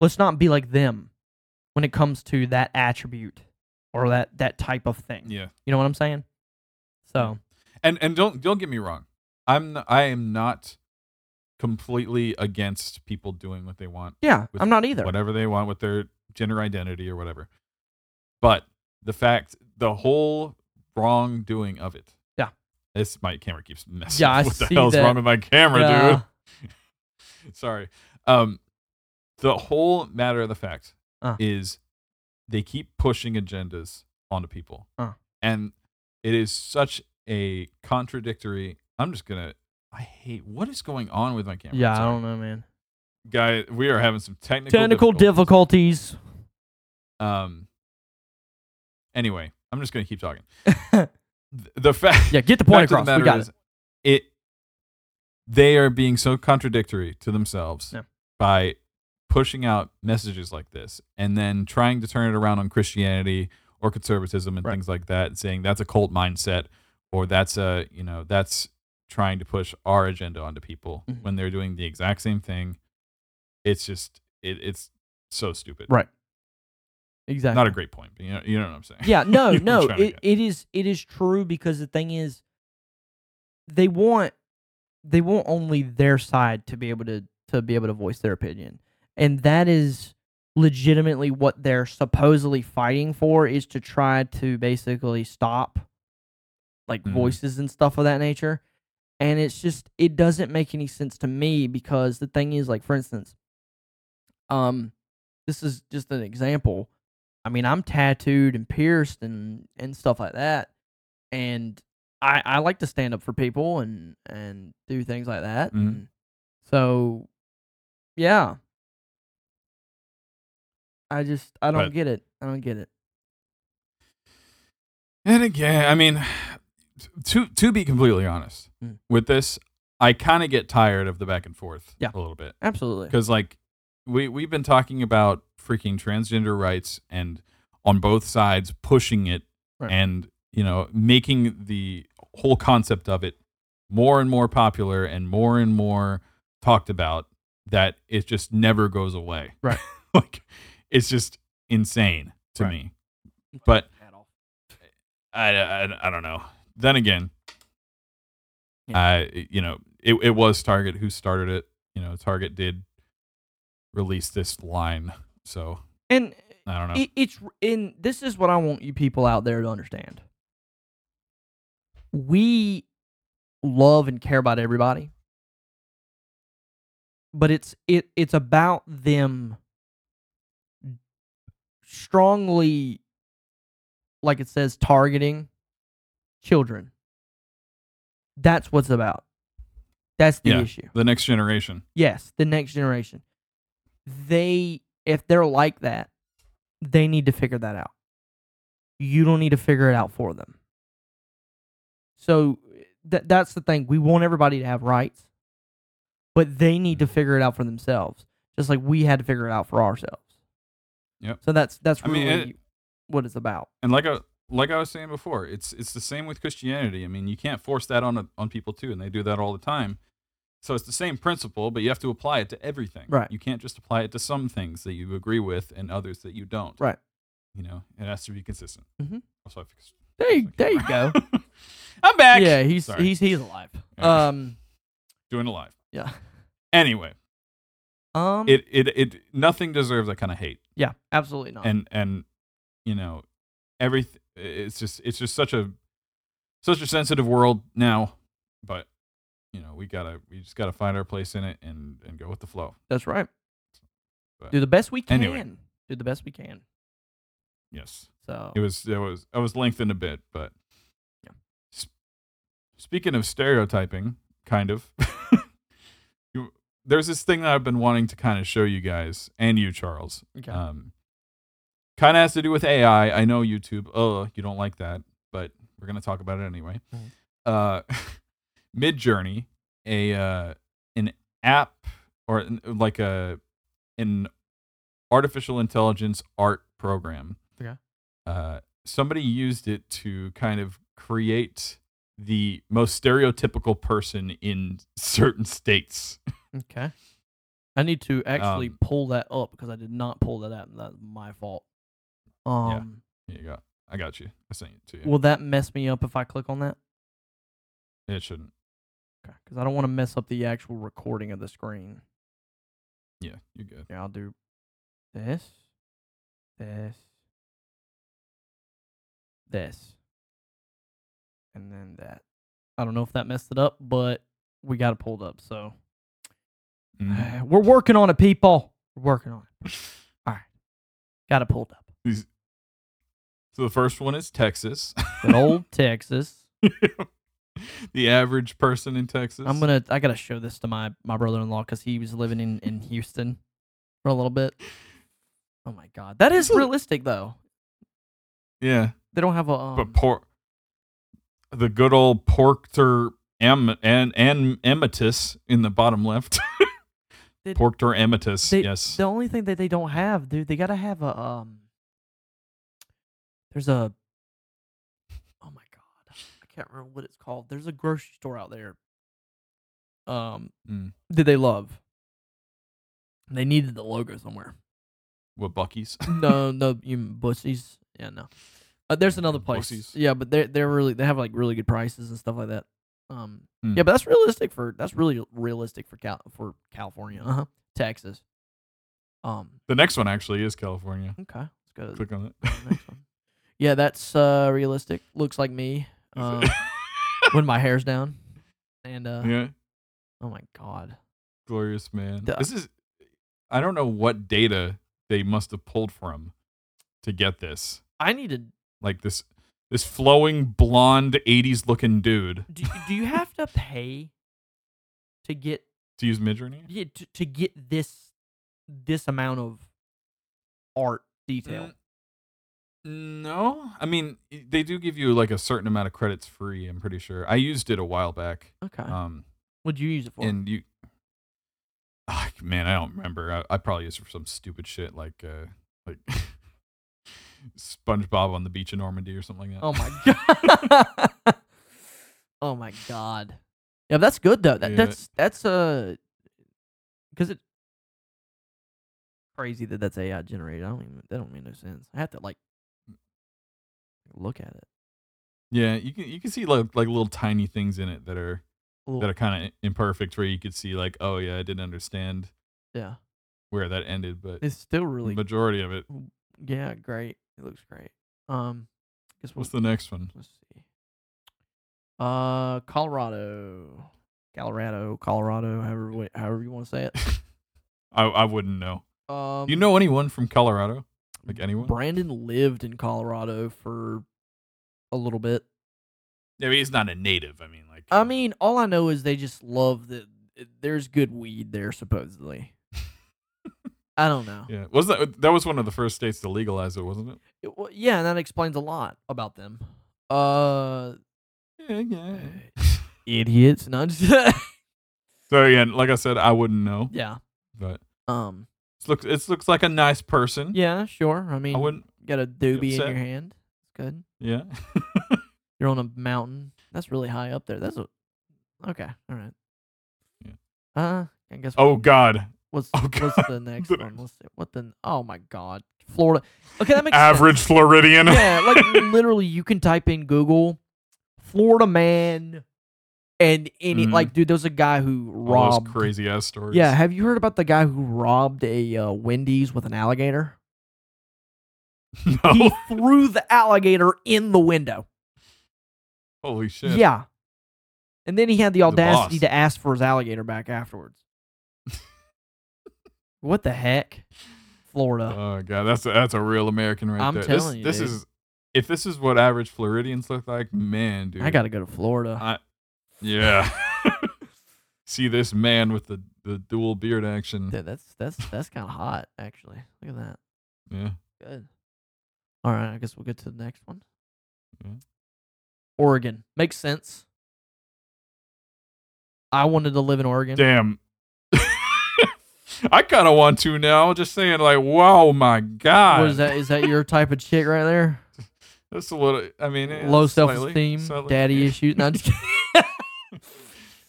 let's not be like them when it comes to that attribute or that that type of thing. yeah. You know what I'm saying? So, and and don't don't get me wrong i'm I am not completely against people doing what they want yeah, I'm not either. whatever they want with their gender identity or whatever but the fact the whole wrongdoing of it Yeah. this my camera keeps messing Yeah, I what the hell's that. wrong with my camera Yeah. dude sorry um the whole matter of the fact Uh. is they keep pushing agendas onto people Uh. and it is such a contradictory i'm just gonna i hate what is going on with my camera Yeah, I don't know, man. guy we are having some technical Technical difficulties. difficulties. um anyway i'm just gonna keep talking the fact yeah, get the point of the across. We got is, it. it they are being so contradictory to themselves Yeah. by pushing out messages like this and then trying to turn it around on Christianity or conservatism and Right. things like that, and saying that's a cult mindset or that's a you know that's trying to push our agenda onto people Mhm. when they're doing the exact same thing. It's just it, it's so stupid. Right. Exactly. Not a great point, but you know, you know what I'm saying. Yeah, no, You know what no. I'm trying to It, it is it is true because the thing is they want they want only their side to be able to to be able to voice their opinion. And that is legitimately what they're supposedly fighting for is to try to basically stop like Mhm. voices and stuff of that nature. And it's just it doesn't make any sense to me because the thing is like for instance um this is just an example. I mean, I'm tattooed and pierced and and stuff like that, and I I like to stand up for people and and do things like that. Mhm. and so, yeah, I just I don't But- get it. I don't get it. And again, I mean, to to be completely honest Mm. with this, I kind of get tired of the back and forth Yeah. a little bit Absolutely. because like we we've been talking about freaking transgender rights and on both sides pushing it Right. and you know making the whole concept of it more and more popular and more and more talked about that it just never goes away Right. like it's just insane to Right. me but I, I, I don't know. Then again, I you know it it was Target who started it. You know, Target did release this line, so And I don't know. it, it's in this is what I want you people out there to understand. We love and care about everybody, but it's it it's about them strongly, like it says, targeting children. That's what's about. That's the Yeah. issue. the next generation. Yes, the next generation. They, if they're like that, they need to figure that out. You don't need to figure it out for them. So that that's the thing. We want everybody to have rights, but they need to figure it out for themselves, just like we had to figure it out for ourselves. Yep. So that's that's I mean, really it- what it's about. And like I like I was saying before, it's it's the same with Christianity. I mean, you can't force that on on people too, and they do that all the time. So it's the same principle, but you have to apply it to everything. Right. You can't just apply it to some things that you agree with and others that you don't. Right. You know, it has to be consistent. Mm-hmm. Also, I fixed. There you, there you go. I'm back. yeah, he's Sorry. he's he's alive. Yeah. Um, doing it live. yeah. Anyway, Um, it it it nothing deserves that kind of hate, yeah, absolutely not. and and you know, everything. It's just it's just such a such a sensitive world now, but you know we gotta we just gotta find our place in it and and go with the flow. That's right. But Do the best we can. anyway. Do the best we can. Yes, So it was it was I was lengthened a bit, but Yeah. S- speaking of stereotyping, kind of. there's this thing that I've been wanting to kind of show you guys and you, Charles. okay. Um, kind of has to do with AI. I know YouTube. Oh, you don't like that, but we're gonna talk about it anyway. Mhm. Uh, Midjourney, a uh, an app or like a an artificial intelligence art program. Okay. Uh, somebody used it to kind of create the most stereotypical person in certain states. okay. I need to actually um, pull that up because I did not pull that up. and That's my fault. Um, Here you go. I got you. I sent it to you. will that mess me up if I click on that? it shouldn't. Okay, because I don't want to mess up the actual recording of the screen. Yeah, you're good. Yeah, I'll do this, this, this, and then that. I don't know if that messed it up, but we got it pulled up. So Mhm. we're working on it, people. We're working on it. All right, got it pulled up. These- So the first one is Texas. Good old Texas. the average person in Texas. I'm gonna. I gotta show this to my my brother-in-law because he was living in in Houston for a little bit. Oh my god, that is realistic though. Yeah, They don't have a. Um, but por- the good old Porter em- and and Emmetus in the bottom left. Did- Porter Emmetus. They- yes. The only thing that they don't have, dude, they gotta have a um. There's a. Oh my god, I can't remember what it's called. There's a grocery store out there. Um, Mm. that they love. They needed the logo somewhere. What Buc-ee's? no, no, you bussies. Yeah, no. Uh, there's another place. Bussies. Yeah, but they're they're really they have like really good prices and stuff like that. Um, Hmm. yeah, but that's realistic for that's really realistic for Cal for California. Uh huh. Texas. Um. The next one actually is California. Okay. Let's go Click on it. next one. Yeah, that's uh realistic. Looks like me. Uh, when my hair's down. And uh, yeah, oh my god. glorious man. Duh. This is. I don't know what data they must have pulled from to get this. I need to. Like this, this flowing blonde '80s looking dude Do, do you have to pay to get to use Midjourney. yeah, to, to get this this amount of art detail? Mm, No, I mean they do give you like a certain amount of credits free. I'm pretty sure. I used it a while back. Okay. Um, What'd you use it for? and you, Ah, man, I don't remember. I, I probably used it for some stupid shit like uh like SpongeBob on the beach in Normandy or something like that. oh my god. oh my god. Yeah, that's good though. That, Yeah. That's that's uh, because it crazy that that's AI generated. I don't even that don't make no sense. I have to like look at it. Yeah, you can you can see like like little tiny things in it that are that are kind of imperfect where you could see like oh yeah I didn't understand yeah, where that ended, but it's still really majority of it. yeah great. It looks great. Um, guess What's we'll, the next one? let's see. Uh, Colorado, Colorado, Colorado. However, wa- however you want to say it. I I wouldn't know. Um, you know anyone from Colorado? Like anyone? Brandon lived in Colorado for a little bit. Yeah, I mean, he's not a native. I mean, like I mean, all I know is they just love that there's good weed there, supposedly. I don't know. yeah, was that that was one of the first states to legalize it, wasn't it? It- well, yeah, and that explains a lot about them. Uh, Yeah, yeah. idiots. No, just so again, like I said, I wouldn't know, yeah. but Um, it looks it looks like a nice person. yeah, sure. I mean, I wouldn't. got a doobie in your hand. It's good. Yeah. You're on a mountain. That's really high up there. That's a okay. All right. Yeah. Uh, I guess. oh God. What's oh, what's the next The- one? Let's see. What the? Oh my God, Florida. Okay, that makes sense. Average Floridian. Yeah, like literally, you can type in Google Florida man, and any Mhm. like, dude, there's a guy who robbed. those crazy ass stories. Yeah, have you heard about the guy who robbed a uh, Wendy's with an alligator? No. He threw the alligator in the window. Holy shit. Yeah. And then he had the The audacity boss. to ask for his alligator back afterwards. What the heck? Florida. Oh god, that's a, that's a real American right I'm there. telling you, this, dude. is if this is what average Floridians look like, man, dude. I got to go to Florida. I, yeah. See this man with the, the dual beard action. Dude, that's that's that's kind of hot, actually. Look at that. Yeah. Good. All right, I guess we'll get to the next one. Yeah. Oregon makes sense. I wanted to live in Oregon. Damn. I kind of want to now. Just saying, like, wow, my God. What is that? Is that your type of chick right there? That's a little. I mean, Low self-esteem, daddy yeah. issues. No, I'm just.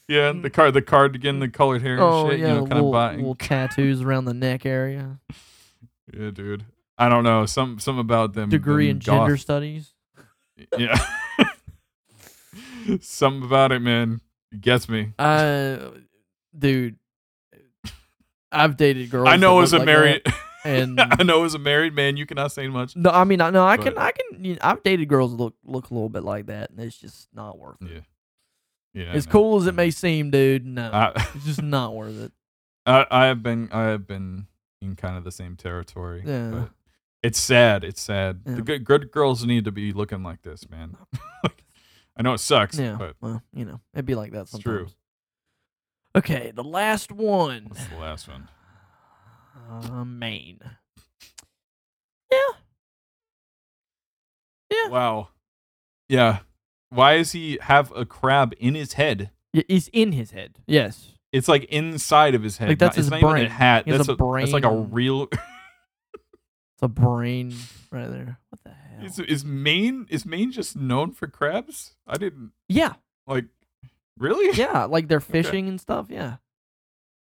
Yeah, the card, the cardigan, the colored hair, and oh shit. yeah, you know, kind little, of little tattoos around the neck area. Yeah, dude. I don't know. Some, some about them. Degree them in gender studies. Yeah. Something about it, man. It gets me. Uh, dude, I've dated girls. I know as a like married, that, and I know as a married man, you cannot say much. no, I mean, I no, I But- can, I can. You know, I've dated girls that look look a little bit like that, and it's just not worth it. Yeah. Yeah. As cool as it may seem, dude, no, I, it's just not worth it. I, I have been, I have been in kind of the same territory. Yeah. It's sad. It's sad. Yeah. The good, good girls need to be looking like this, man. I know it sucks, Yeah, but well, you know, it'd be like that It's sometimes. true. Okay, the last one. what's the last one? Uh, Maine. Yeah. Yeah. Wow. Yeah. Why does he have a crab in his head? Y- It's in his head. Yes. It's like inside of his head. Like, that's not, it's his not even brain. a hat. He has That's a a, That's like a brain. real. It's a brain right there. What the hell? is, is Maine is Maine just known for crabs? I didn't yeah. like. Really? Yeah. Like they're fishing and stuff. Yeah.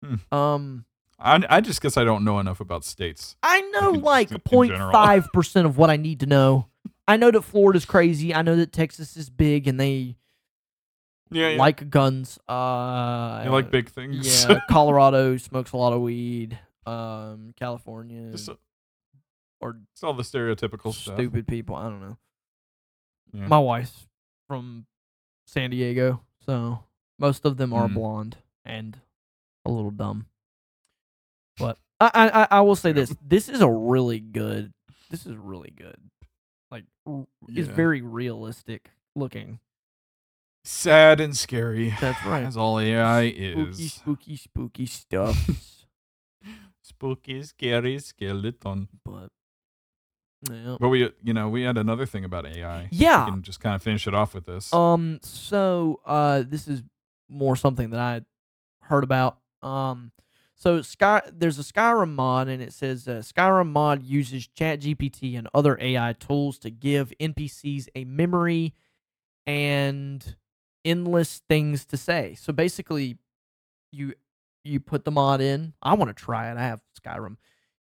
Hmm. Um, I, I just guess I don't know enough about states. I know in- like 0.5 percent of what I need to know. I know that Florida's crazy. I know that Texas is big and they Yeah, yeah. like guns. Uh, you like big things. Yeah, Colorado smokes a lot of weed. Um, California Just, uh, or it's all the stereotypical stuff. stupid people. I don't know. Yeah. My wife's from San Diego, so most of them are Mm. blonde and a little dumb. But I, I, I- will say this: this is a really good. This is really good. Like, r- it's very realistic looking. Sad and scary. That's right. That's all AI Spooky, is. spooky, spooky stuff. Spooky, scary skeleton. but yeah. But we, you know, we had another thing about AI. Yeah. We can just kind of finish it off with this. Um. So, uh, this is more something that I heard about. Um. So Sky, there's a Skyrim mod, and it says uh, Skyrim mod uses ChatGPT and other AI tools to give NPCs a memory and endless things to say. So basically, you you put the mod in. I want to try it. I have Skyrim.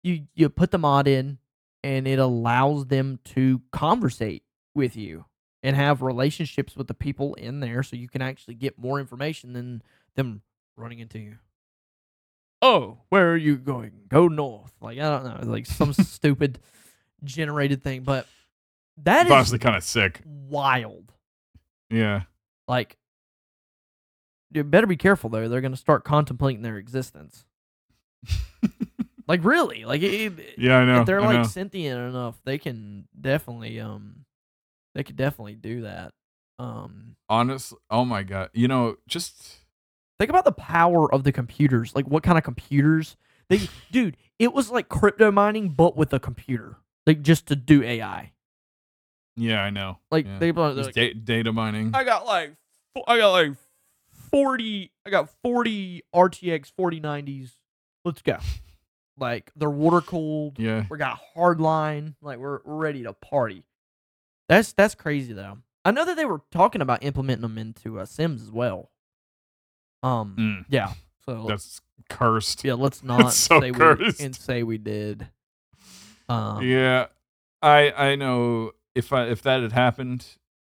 You you put the mod in, and it allows them to conversate with you and have relationships with the people in there so you can actually get more information than them running into you. Oh, where are you going? Go north. Like I don't know, like some stupid generated thing, but that it's is honestly kind of sick. wild. Yeah. Like you better be careful though. They're going to start contemplating their existence. like really? Like it, Yeah, I know. if they're I like know. sentient enough, they can definitely um they could definitely do that. Um Honest. Oh my god. You know, just think about the power of the computers. Like what kind of computers? They dude, it was like crypto mining but with a computer. Like just to do AI. yeah, I know. Like Yeah. they like, da- data mining. I got like I got like 40 I got 40 RTX 4090s. Let's go. Like they're water cooled. Yeah. We got hardline. Like we're we're ready to party. That's that's crazy though. I know that they were talking about implementing them into uh, Sims as well. Um, Mm, yeah. So that's cursed. yeah, let's not so say we and say we did. Um, yeah. I I know if I if that had happened,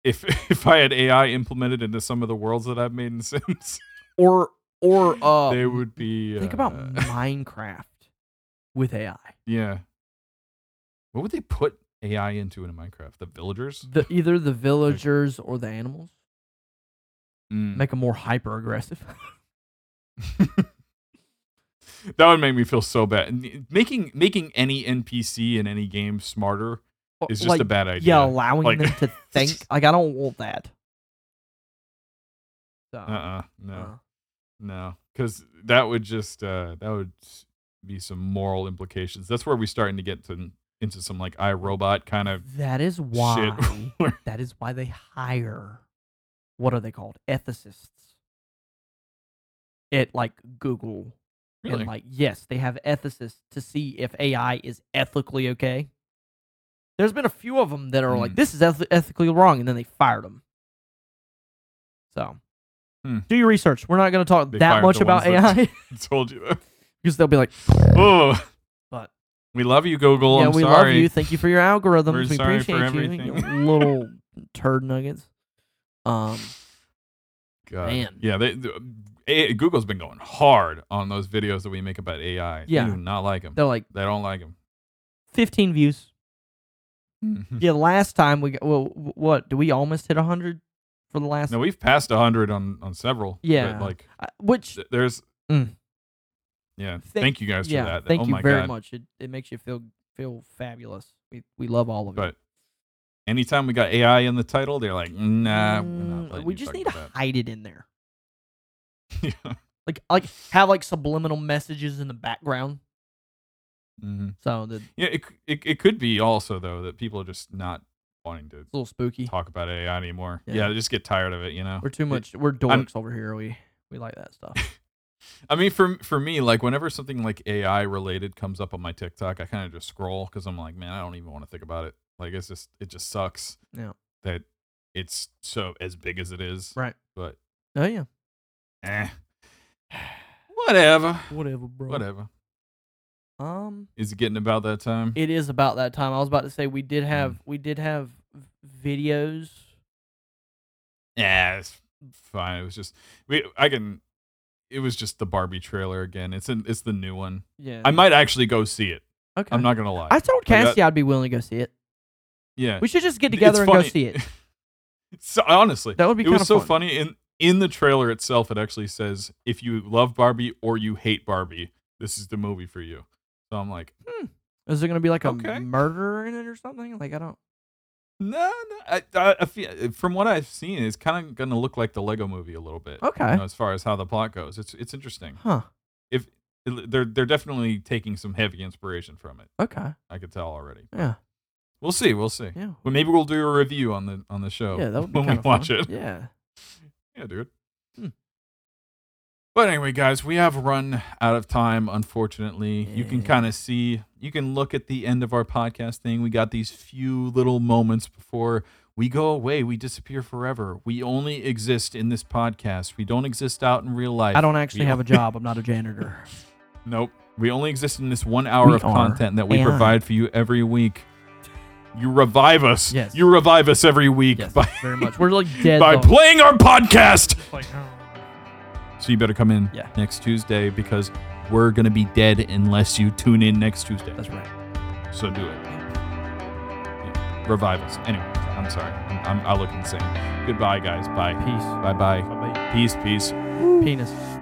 if if I had AI implemented into some of the worlds that I've made in Sims, or or uh, they would be. think about uh, Minecraft with AI. Yeah. What would they put AI into in Minecraft? The villagers? The either the villagers or the animals Mm. make them more hyper aggressive. that would make me feel so bad. Making making any NPC in any game smarter is just like, a bad idea. Yeah, allowing Like- them to think. Like I don't want that. So, Uh-uh. No. uh, No. Cuz that would just uh that would be some moral implications. That's where we're starting to get to into some like iRobot kind of that is why. shit. that is why they hire. What are they called? Ethicists. At like Google really? and like yes, they have ethicists to see if AI is ethically okay. There's been a few of them that are like Hmm. this is eth- ethically wrong, and then they fired them. So, Hmm. do your research. We're not going to talk They that much about AI I told you. that. Because they'll be like, Oh, but we love you Google. yeah, I'm we sorry. love you. Thank you for your algorithms. We're we appreciate you, you everything. little turd nuggets. Um, God. Man. Yeah, they, the- A- Google's been going hard on those videos that we make about AI. Yeah. They do not like them. they're like They don't like them. 15 views. Yeah, last time we got well, what do we almost hit 100 for the last? no, we've passed 100 on, on several. Yeah. like, uh, which th- there's. Mm. Yeah. Thank- Thank you guys for yeah, that. thank oh you my very God. much. It it makes you feel feel fabulous. We we love all of it. But anytime we got AI in the title, they're like, nah, we're not Mm, we just need to about hide it in there. yeah. Like like have like subliminal messages in the background. Mhm. So the Yeah, it, it, it could be also, though, that people are just not wanting to a little spooky. talk about AI anymore. Yeah. Yeah, they just get tired of it, you know? We're too It- much. We're I'm- dorks over here. We we like that stuff. I mean, for for me, like whenever something like AI related comes up on my TikTok, I kind of just scroll because I'm like, man, I don't even want to think about it. Like it's just it just sucks Yeah. that it's so as big as it is. Right. But Oh yeah. eh, whatever, Whatever, bro. whatever. Um, Is it getting about that time? it is about that time. I was about to say we Mm. did have we did have v- videos. Yeah, it's fine. It was just we. I can. It was just the Barbie trailer again. It's in. It's the new one. Yeah. I might actually go see it. okay. I'm not gonna lie. I told Cassie I'd be willing to go see it. yeah. We should just get It's together and go see it. so honestly, That would be it was so fun. funny in in the trailer itself. It actually says if you love Barbie or you hate Barbie, this is the movie for you. So I'm like, hmm. Is there gonna be like a Okay. murder in it or something? Like I don't. No, no. I, I, I feel, from what I've seen, it's kind of gonna look like the Lego Movie a little bit. Okay. you know, as far as how the plot goes, it's it's interesting. Huh. If they're they're definitely taking some heavy inspiration from it. Okay. I could tell already. Yeah. We'll see. We'll see. Yeah. Well, maybe we'll do a review on the on the show. Yeah, that would be when we watch fun. it. Yeah. Yeah, dude. But anyway, guys, we have run out of time, unfortunately. You can kind of see, you can look at the end of our podcast thing. We got these few little moments before we go away. We disappear forever. We only exist in this podcast. We don't exist out in real life. I don't actually We have a job. I'm not a janitor. Nope. We only exist in this one hour We of are content that we AI. provide for you every week. You revive us. Yes. You revive us every week Yes, by, very much. We're like dead. by though. playing our podcast. Like, oh. So you better come in Yeah. next Tuesday because we're gonna be dead unless you tune in next Tuesday. That's right. So do it. Yeah. Revive us. Anyway, I'm sorry. I'm, I'm, I look insane. Goodbye, guys. Bye. Peace. Bye bye. Bye-bye. Peace. Peace. Penis.